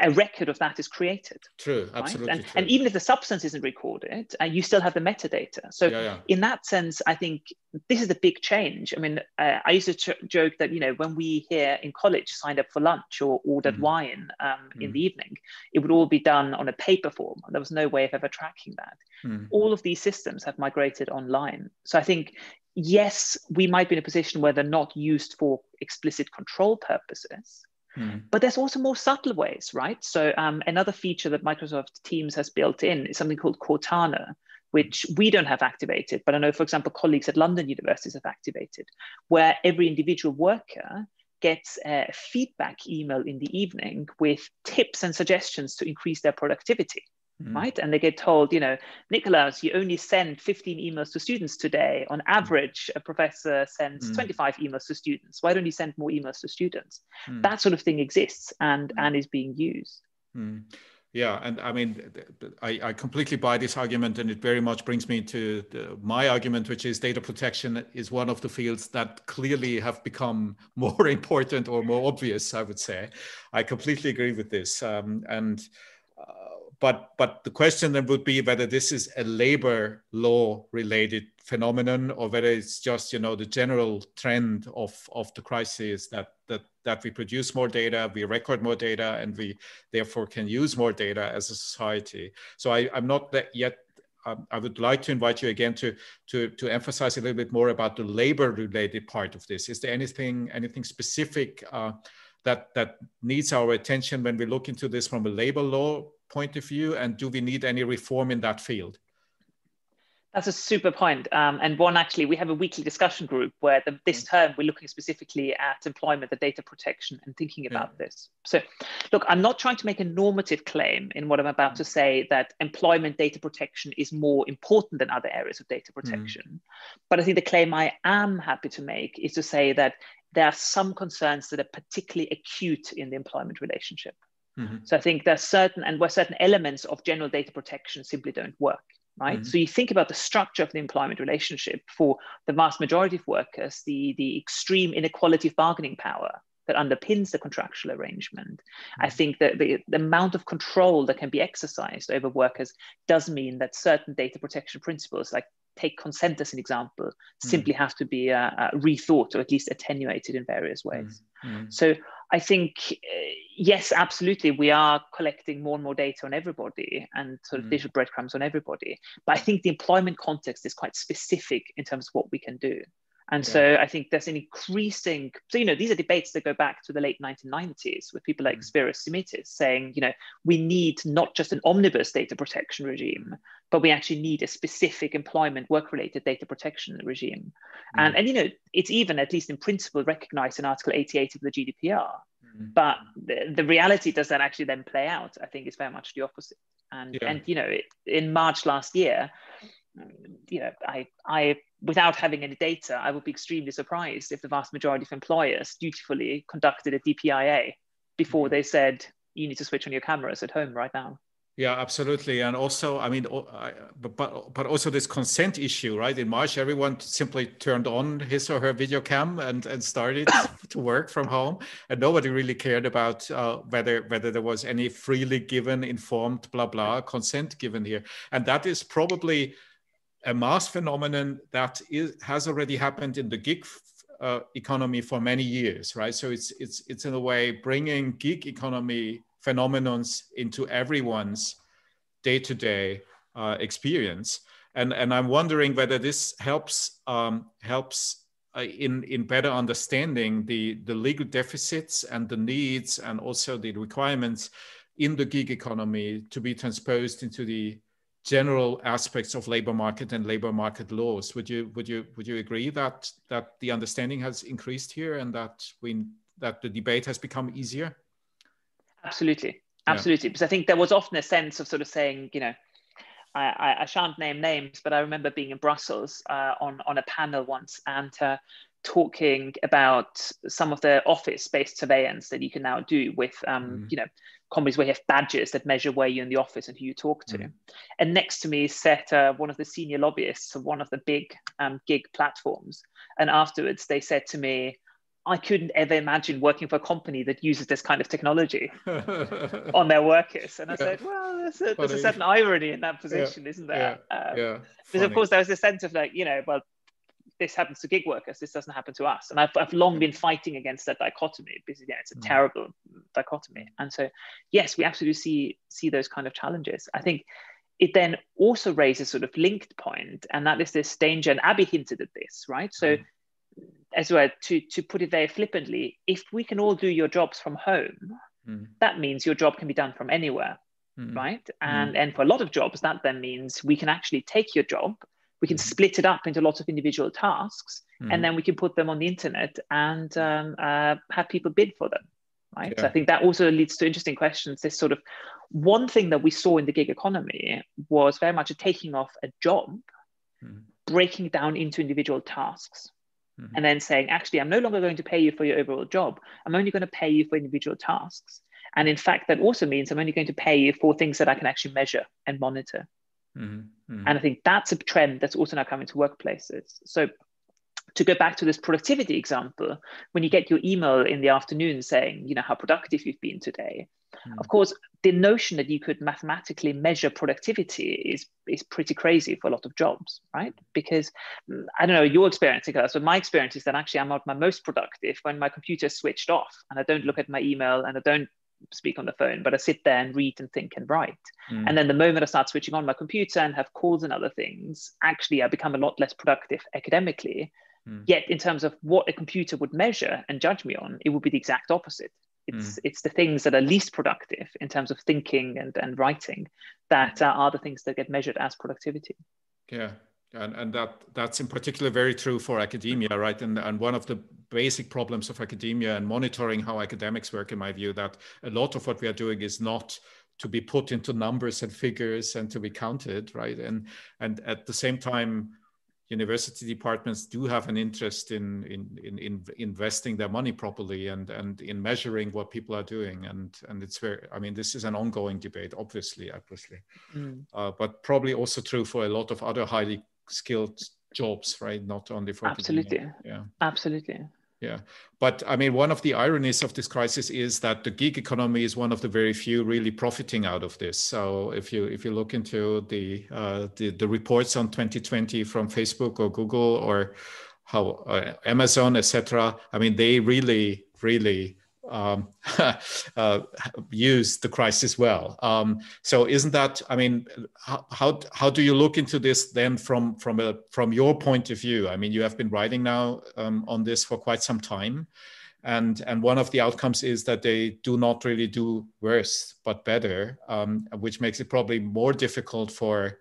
a record of that is created. True, absolutely. Right? And, and, even if the substance isn't recorded, uh, you still have the metadata. So, yeah, yeah. in that sense, I think this is a big change. I mean, uh, I used to ch- joke that, you know, when we here in college signed up for lunch or ordered mm wine um, mm in the evening, it would all be done on a paper form. There was no way of ever tracking that. Mm. All of these systems have migrated online. So, I think yes, we might be in a position where they're not used for explicit control purposes, Hmm. But there's also more subtle ways, right? So um, another feature that Microsoft Teams has built in is something called Cortana, which we don't have activated, but I know, for example, colleagues at London universities have activated, where every individual worker gets a feedback email in the evening with tips and suggestions to increase their productivity mm. right? And they get told, you know, Nicholas, you only send 15 emails to students today. On mm. average, a professor sends mm. 25 emails to students. Why don't you send more emails to students? Mm. That sort of thing exists and, mm. and is being used. Yeah, and I mean, I, I, completely buy this argument, and it very much brings me to the, my argument, which is data protection is one of the fields that clearly have become *laughs* more important or more obvious. I would say, I completely agree with this, um, and but but the question then would be whether this is a labor law related phenomenon or whether it's just you know the general trend of of the crisis that that that we produce more data we record more data and we therefore can use more data as a society so I, i'm not yet um, I would like to invite you again to, to, to emphasize a little bit more about the labor related part of this. Is there anything, anything specific uh, that, that needs our attention when we look into this from a labor law point of view? And do we need any reform in that field? That's a super point. Um, and one, actually, we have a weekly discussion group where the, this mm. term we're looking specifically at employment, the data protection, and thinking about yeah. this. So, look, I'm not trying to make a normative claim in what I'm about to mm. say that employment data protection is more important than other areas of data mm. protection. Mm. But I think the claim I am happy to make is to say that there are some concerns that are particularly acute in the employment relationship. Mm-hmm. So I think there's certain and where certain elements of general data protection simply don't work, right? Mm-hmm. So you think about the structure of the employment relationship for the vast majority of workers, the, the extreme inequality of bargaining power that underpins the contractual arrangement. Mm-hmm. I think that the, the amount of control that can be exercised over workers does mean that certain data protection principles like take consent as an example, mm. simply have to be uh, uh, rethought or at least attenuated in various ways. Mm. Mm. So I think, uh, yes, absolutely, we are collecting more and more data on everybody and sort of mm. digital breadcrumbs on everybody. But I think the employment context is quite specific in terms of what we can do. And yeah. so I think there's an increasing, so, you know, these are debates that go back to the late 1990s with people like mm. Simitis saying, you know, we need not just an omnibus data protection regime, but we actually need a specific employment work related data protection regime. Mm. And, and, you know, it's even, at least in principle, recognized in Article 88 of the GDPR. Mm. But the, the reality does that actually then play out? I think is very much the opposite. And, yeah. and you know, it, in March last year, you know, I, I, without having any data, I would be extremely surprised if the vast majority of employers dutifully conducted a DPIA before mm-hmm. they said, you need to switch on your cameras at home right now. Yeah, absolutely, and also, I mean, but but but also this consent issue, right? In March, everyone simply turned on his or her video cam and and started *coughs* to work from home, and nobody really cared about uh, whether whether there was any freely given, informed, blah blah consent given here, and that is probably a mass phenomenon that is, has already happened in the gig uh, economy for many years, right? So it's it's it's in a way bringing gig economy phenomenons into everyone's day-to-day uh, experience. And, and I'm wondering whether this helps um, helps uh, in in better understanding the the legal deficits and the needs and also the requirements in the gig economy to be transposed into the general aspects of labor market and labor market laws. Would you would you would you agree that that the understanding has increased here and that we that the debate has become easier? Absolutely, absolutely. Yeah. Because I think there was often a sense of sort of saying, you know, I, I, I shan't name names, but I remember being in Brussels uh, on on a panel once and. Uh, talking about some of the office-based surveillance that you can now do with, um, mm. you know, companies where you have badges that measure where you're in the office and who you talk to. Mm. And next to me sat uh, one of the senior lobbyists of one of the big um, gig platforms. And afterwards, they said to me, I couldn't ever imagine working for a company that uses this kind of technology *laughs* on their workers. And I yeah. said, well, there's a, there's a, certain irony in that position, yeah. isn't there? Yeah. Um, yeah. Because, of course, there was a sense of like, you know, well, this happens to gig workers, this doesn't happen to us. And I've, I've long been fighting against that dichotomy because, yeah, it's a mm. terrible dichotomy. And so, yes, we absolutely see, see those kind of challenges. I think it then also raises sort of linked point, and that is this danger, and Abi hinted at this, right? So, mm as well to to put it very flippantly if we can all do your jobs from home mm. that means your job can be done from anywhere mm. right and mm. and for a lot of jobs that then means we can actually take your job we can split it up into lots of individual tasks and hmm. then we can put them on the internet and um, uh, have people bid for them right yeah. so i think that also leads to interesting questions this sort of one thing that we saw in the gig economy was very much a taking off a job hmm. breaking down into individual tasks mm-hmm. and then saying, actually, I'm no longer going to pay you for your overall job. I'm only going to pay you for individual tasks. And in fact, that also means I'm only going to pay you for things that I can actually measure and monitor. Mm-hmm. mm-hmm. And I think that's a trend that's also now coming to workplaces. So to go back to this productivity example, when you get your email in the afternoon saying, you know, how productive you've been today, mm. of course, the notion that you could mathematically measure productivity is is pretty crazy for a lot of jobs, right? Because mm, I don't know your experience, Nicholas, but my experience is that actually I'm at my most productive when my computer switched off and I don't look at my email and I don't speak on the phone, but I sit there and read and think and write. Mm. And then the moment I start switching on my computer and have calls and other things, actually I become a lot less productive academically Mm. Yet, in terms of what a computer would measure and judge me on, it would be the exact opposite. It's, mm. it's the things that are least productive in terms of thinking and, and writing that uh, are the things that get measured as productivity. Yeah, and, and that that's in particular very true for academia, right? And, and one of the basic problems of academia and monitoring how academics work, in my view, that a lot of what we are doing is not to be put into numbers and figures and to be counted, right? And and at the same time, university departments do have an interest in, in, in, in, investing their money properly and, and in measuring what people are doing. And, and it's very, I mean, this is an ongoing debate, obviously, obviously, mm. uh, but probably also true for a lot of other highly skilled jobs, right? Not only for absolutely, yeah, absolutely. Yeah, but I mean, one of the ironies of this crisis is that the gig economy is one of the very few really profiting out of this. So if you if you look into the uh, the, the reports on 2020 from Facebook or Google or how uh, Amazon, etc., I mean, they really really um, *laughs* uh, use the crisis well. Um, so isn't that? I mean, how, how how do you look into this then from from a from your point of view? I mean, you have been writing now um, on this for quite some time, and and one of the outcomes is that they do not really do worse but better, um, which makes it probably more difficult for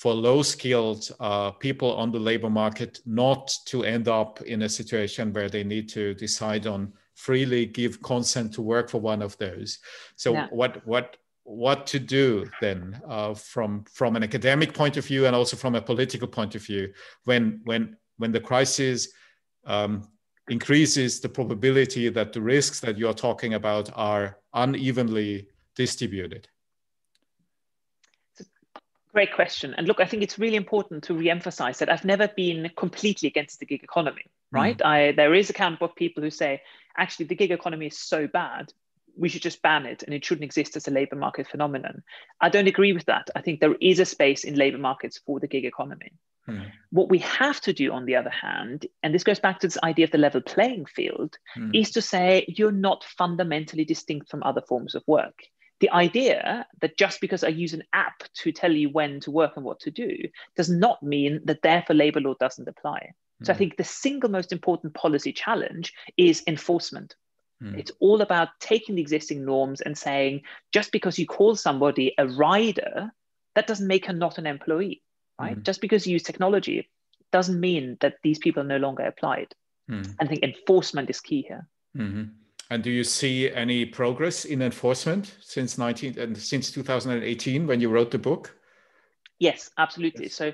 for low skilled uh, people on the labor market not to end up in a situation where they need to decide on freely give consent to work for one of those. So yeah. what what what to do then uh, from from an academic point of view and also from a political point of view when when when the crisis um, increases the probability that the risks that you are talking about are unevenly distributed. Great question. And look, I think it's really important to re-emphasize that I've never been completely against the gig economy, mm. right? Mm. I there is a camp of people who say, actually, the gig economy is so bad, we should just ban it and it shouldn't exist as a labor market phenomenon. I don't agree with that. I think there is a space in labor markets for the gig economy. Mm. What we have to do, on the other hand, and this goes back to this idea of the level playing field, mm. is to say you're not fundamentally distinct from other forms of work the idea that just because I use an app to tell you when to work and what to do does not mean that therefore labor law doesn't apply. Mm. So I hmm. think the single most important policy challenge is enforcement. Mm. It's all about taking the existing norms and saying just because you call somebody a rider, that doesn't make her not an employee, right? Mm. Just because you use technology doesn't mean that these people are no longer applied. Hmm. I think enforcement is key here. Mm-hmm. And do you see any progress in enforcement since 19 and since 2018 when you wrote the book? Yes, absolutely. Yes. So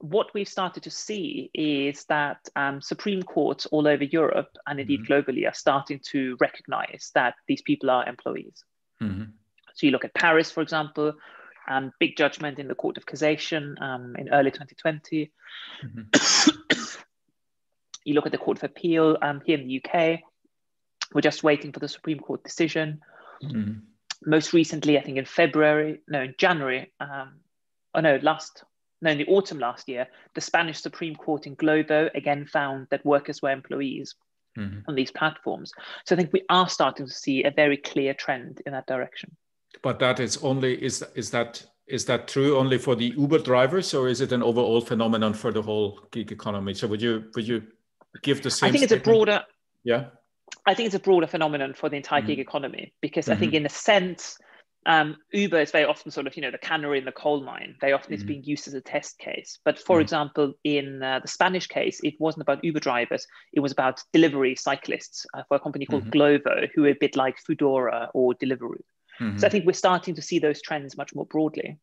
what we've started to see is that um, Supreme Courts all over Europe and indeed mm-hmm. globally are starting to recognize that these people are employees. Mm-hmm. So you look at Paris, for example, um, big judgment in the Court of Cassation um, in early 2020. Mm-hmm. *coughs* you look at the Court of Appeal um, here in the UK, we're just waiting for the Supreme Court decision. Mm-hmm. Most recently, I think in February, no, in January, um, oh no, last, no, in the autumn last year, the Spanish Supreme Court in Glovo again found that workers were employees mm-hmm. on these platforms. So I think we are starting to see a very clear trend in that direction. But that is only is is that is that true only for the Uber drivers, or is it an overall phenomenon for the whole gig economy? So would you would you give the same? I think it's statement? a broader. Yeah. I think it's a broader phenomenon for the entire mm-hmm. gig economy because mm-hmm. I think, in a sense, um, Uber is very often sort of you know the canary in the coal mine. Very often it's mm-hmm. being used as a test case. But for mm-hmm. example, in uh, the Spanish case, it wasn't about Uber drivers. It was about delivery cyclists uh, for a company called mm-hmm. Glovo, who are a bit like Foodora or Deliveroo. So I think we're starting to see those trends much more broadly.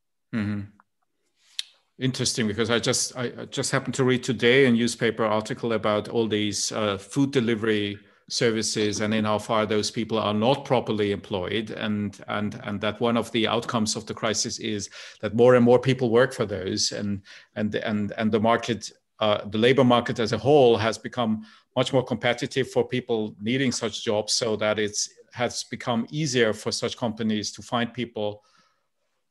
Interesting, because I just I just happened to read today a newspaper article about all these uh, food delivery services and in how far those people are not properly employed. And and and that one of the outcomes of the crisis is that more and more people work for those. And and and and the market uh, the labor market as a whole has become much more competitive for people needing such jobs so that it's has become easier for such companies to find people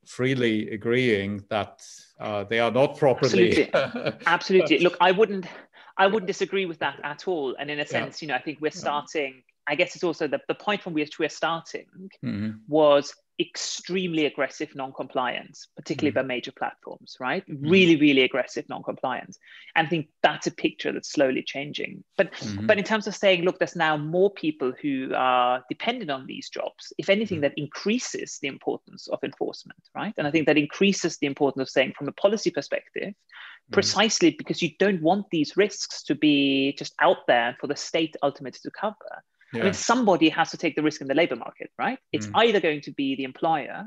freely agreeing that uh, they are not properly absolutely, *laughs* absolutely. look i wouldn't I wouldn't disagree with that at all. And in a sense, yeah. you know, I think we're starting. I guess it's also the, the point from which we're starting mm-hmm. was extremely aggressive non-compliance, particularly mm-hmm. by major platforms, right? Mm-hmm. Really, really aggressive non-compliance. And I think that's a picture that's slowly changing. But mm-hmm. but in terms of saying, look, there's now more people who are dependent on these jobs, if anything, mm-hmm. that increases the importance of enforcement, right? And I think that increases the importance of saying from a policy perspective, mm-hmm. precisely because you don't want these risks to be just out there for the state ultimately to cover yeah. I mean, somebody has to take the risk in the labor market, right? It's mm. either going to be the employer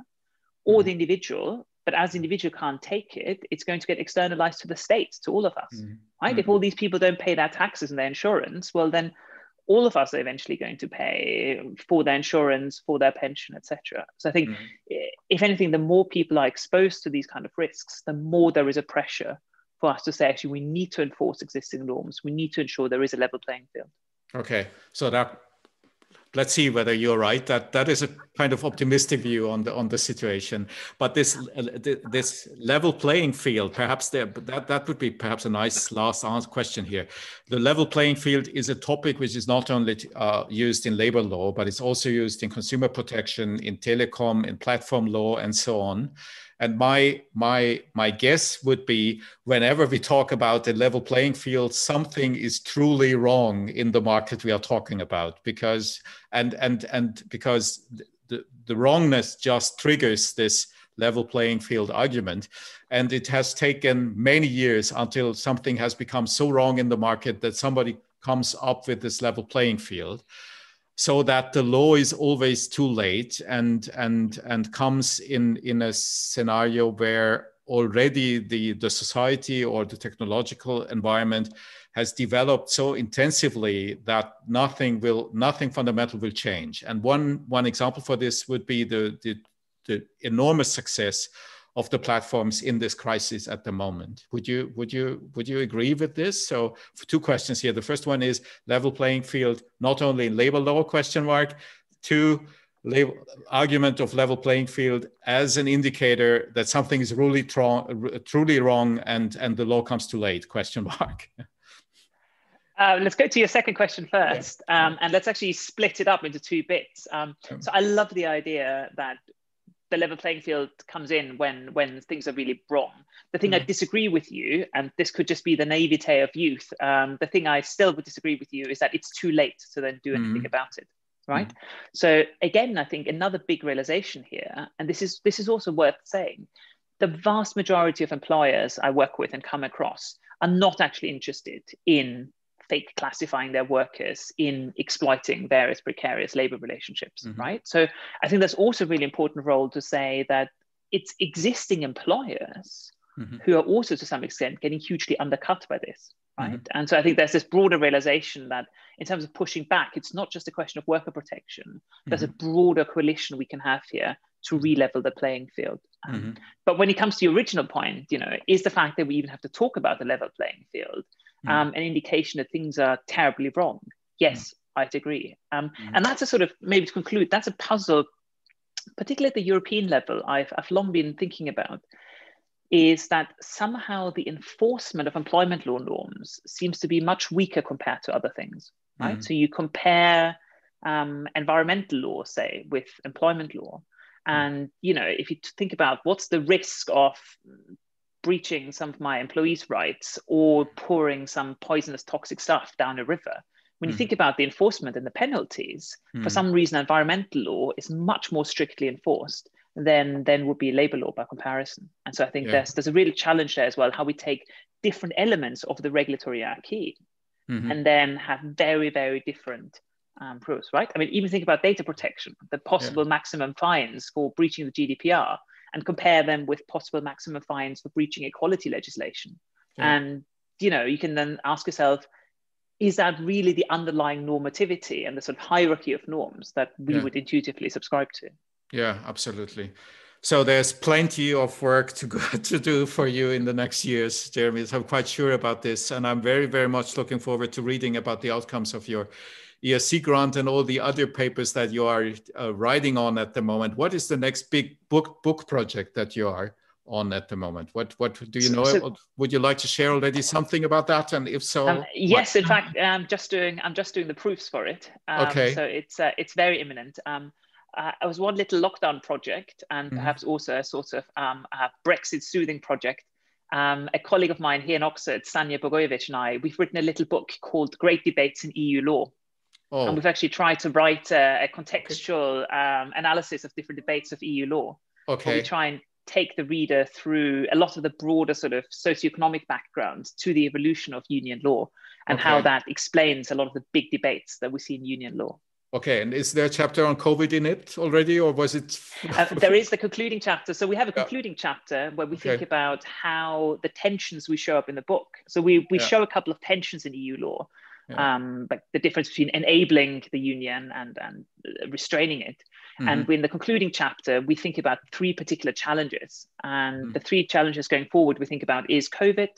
or mm. the individual, but as the individual can't take it, it's going to get externalized to the state, to all of us, mm. right? If mm. all these people don't pay their taxes and their insurance, well, then all of us are eventually going to pay for their insurance, for their pension, etc. So I think, mm. if anything, the more people are exposed to these kind of risks, the more there is a pressure for us to say, actually, we need to enforce existing norms. We need to ensure there is a level playing field. Okay, so that let's see whether you're right. That that is a kind of optimistic view on the on the situation. But this this level playing field, perhaps there, that that would be perhaps a nice last question here. The level playing field is a topic which is not only uh, used in labor law, but it's also used in consumer protection, in telecom, in platform law, and so on. And my my my guess would be whenever we talk about the level playing field, something is truly wrong in the market we are talking about because and and and because the, the wrongness just triggers this level playing field argument. And it has taken many years until something has become so wrong in the market that somebody comes up with this level playing field so that the law is always too late and and and comes in in a scenario where already the the society or the technological environment has developed so intensively that nothing will nothing fundamental will change. And one one example for this would be the the, the enormous success of the platforms in this crisis at the moment. Would you would you would you agree with this? So two questions here. The first one is level playing field, not only in labor law question mark. Two, label, argument of level playing field as an indicator that something is really tr- truly wrong and and the law comes too late question mark. *laughs* Uh, let's go to your second question first, yeah. um, and let's actually split it up into two bits. Um, so I love the idea that the level playing field comes in when when things are really wrong. The thing mm. I disagree with you, and this could just be the naivete of youth. Um, the thing I still would disagree with you is that it's too late to then do anything mm. about it. Right. Mm. So again, I think another big realization here, and this is this is also worth saying, the vast majority of employers I work with and come across are not actually interested in fake classifying their workers in exploiting various precarious labor relationships, mm-hmm. right? So I think that's also a really important role to say that it's existing employers mm-hmm. who are also to some extent getting hugely undercut by this, right? Mm-hmm. And so I think there's this broader realization that in terms of pushing back, it's not just a question of worker protection. There's a mm-hmm. broader coalition we can have here to mm-hmm. re-level the playing field. Um, mm-hmm. But when it comes to your original point, you know, is the fact that we even have to talk about the level playing field mm. um, an indication that things are terribly wrong. Yes, mm. I'd agree. Um, mm. And that's a sort of, maybe to conclude, that's a puzzle, particularly at the European level, I've, I've long been thinking about, is that somehow the enforcement of employment law norms seems to be much weaker compared to other things, right? Mm. So you compare um, environmental law, say, with employment law, mm. and you know if you think about what's the risk of breaching some of my employees' rights or pouring some poisonous toxic stuff down a river. When you mm. think about the enforcement and the penalties, mm. for some reason, environmental law is much more strictly enforced than, than would be labor law by comparison. And so I think yeah. there's, there's a real challenge there as well, how we take different elements of the regulatory hierarchy mm-hmm. and then have very, very different um, proofs, right? I mean, even think about data protection, the possible yeah. maximum fines for breaching the GDPR and compare them with possible maximum fines for breaching equality legislation. Yeah. And you know, you can then ask yourself, is that really the underlying normativity and the sort of hierarchy of norms that we yeah. would intuitively subscribe to? Yeah, absolutely. So there's plenty of work to go, *laughs* to do for you in the next years, Jeremy. So I'm quite sure about this, and I'm very, very much looking forward to reading about the outcomes of your ERC grant and all the other papers that you are uh, writing on at the moment. What is the next big book book project that you are on at the moment? What what do you know? So, Would you like to share already something about that? And if so, um, yes. What? In fact, I'm just doing I'm just doing the proofs for it. Um, okay. So it's uh, it's very imminent. Um, uh, it was one little lockdown project, and mm-hmm. perhaps also a sort of um, a Brexit soothing project. Um, a colleague of mine here in Oxford, Sanja Bogojevic, and I, we've written a little book called Great Debates in EU Law. Oh. And we've actually tried to write a, a contextual um, analysis of different debates of EU law. Okay. we try and take the reader through a lot of the broader sort of socioeconomic background to the evolution of union law and okay. how that explains a lot of the big debates that we see in union law. Okay, and is there a chapter on COVID in it already, or was it? uh, there is the concluding chapter. So we have a concluding yeah. chapter where we okay. think about how the tensions we show up in the book. So we we yeah. show a couple of tensions in EU law, yeah. um, but the difference between enabling the union and, and restraining it. Mm-hmm. And in the concluding chapter, we think about three particular challenges. And mm-hmm. the three challenges going forward, we think about is COVID,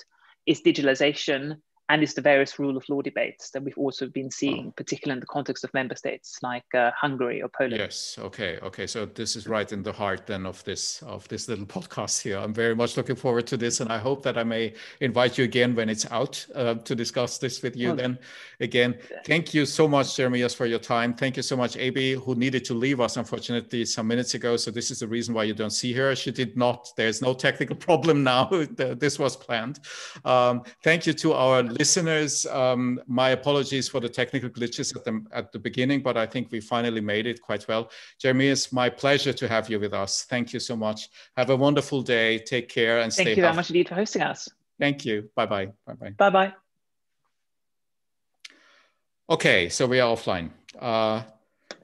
is digitalization, and it's the various rule of law debates that we've also been seeing, oh. particularly in the context of member states like uh, Hungary or Poland. Yes. Okay. Okay. So this is right in the heart then of this of this little *laughs* podcast here. I'm very much looking forward to this, and I hope that I may invite you again when it's out uh, to discuss this with you. Oh. Then again, thank you so much, Jeremias, for your time. Thank you so much, Abi, who needed to leave us unfortunately some minutes ago. So this is the reason why you don't see her. She did not. There's no technical *laughs* problem now. *laughs* this was planned. Um, thank you to our listeners, um, my apologies for the technical glitches at the, at the beginning, but I think we finally made it quite well. Jeremy, it's my pleasure to have you with us. Thank you so much. Have a wonderful day. Take care and stay safe. Thank you very much indeed for hosting us. Thank you. Bye-bye. Bye-bye. Bye-bye. Okay, so we are offline. Uh,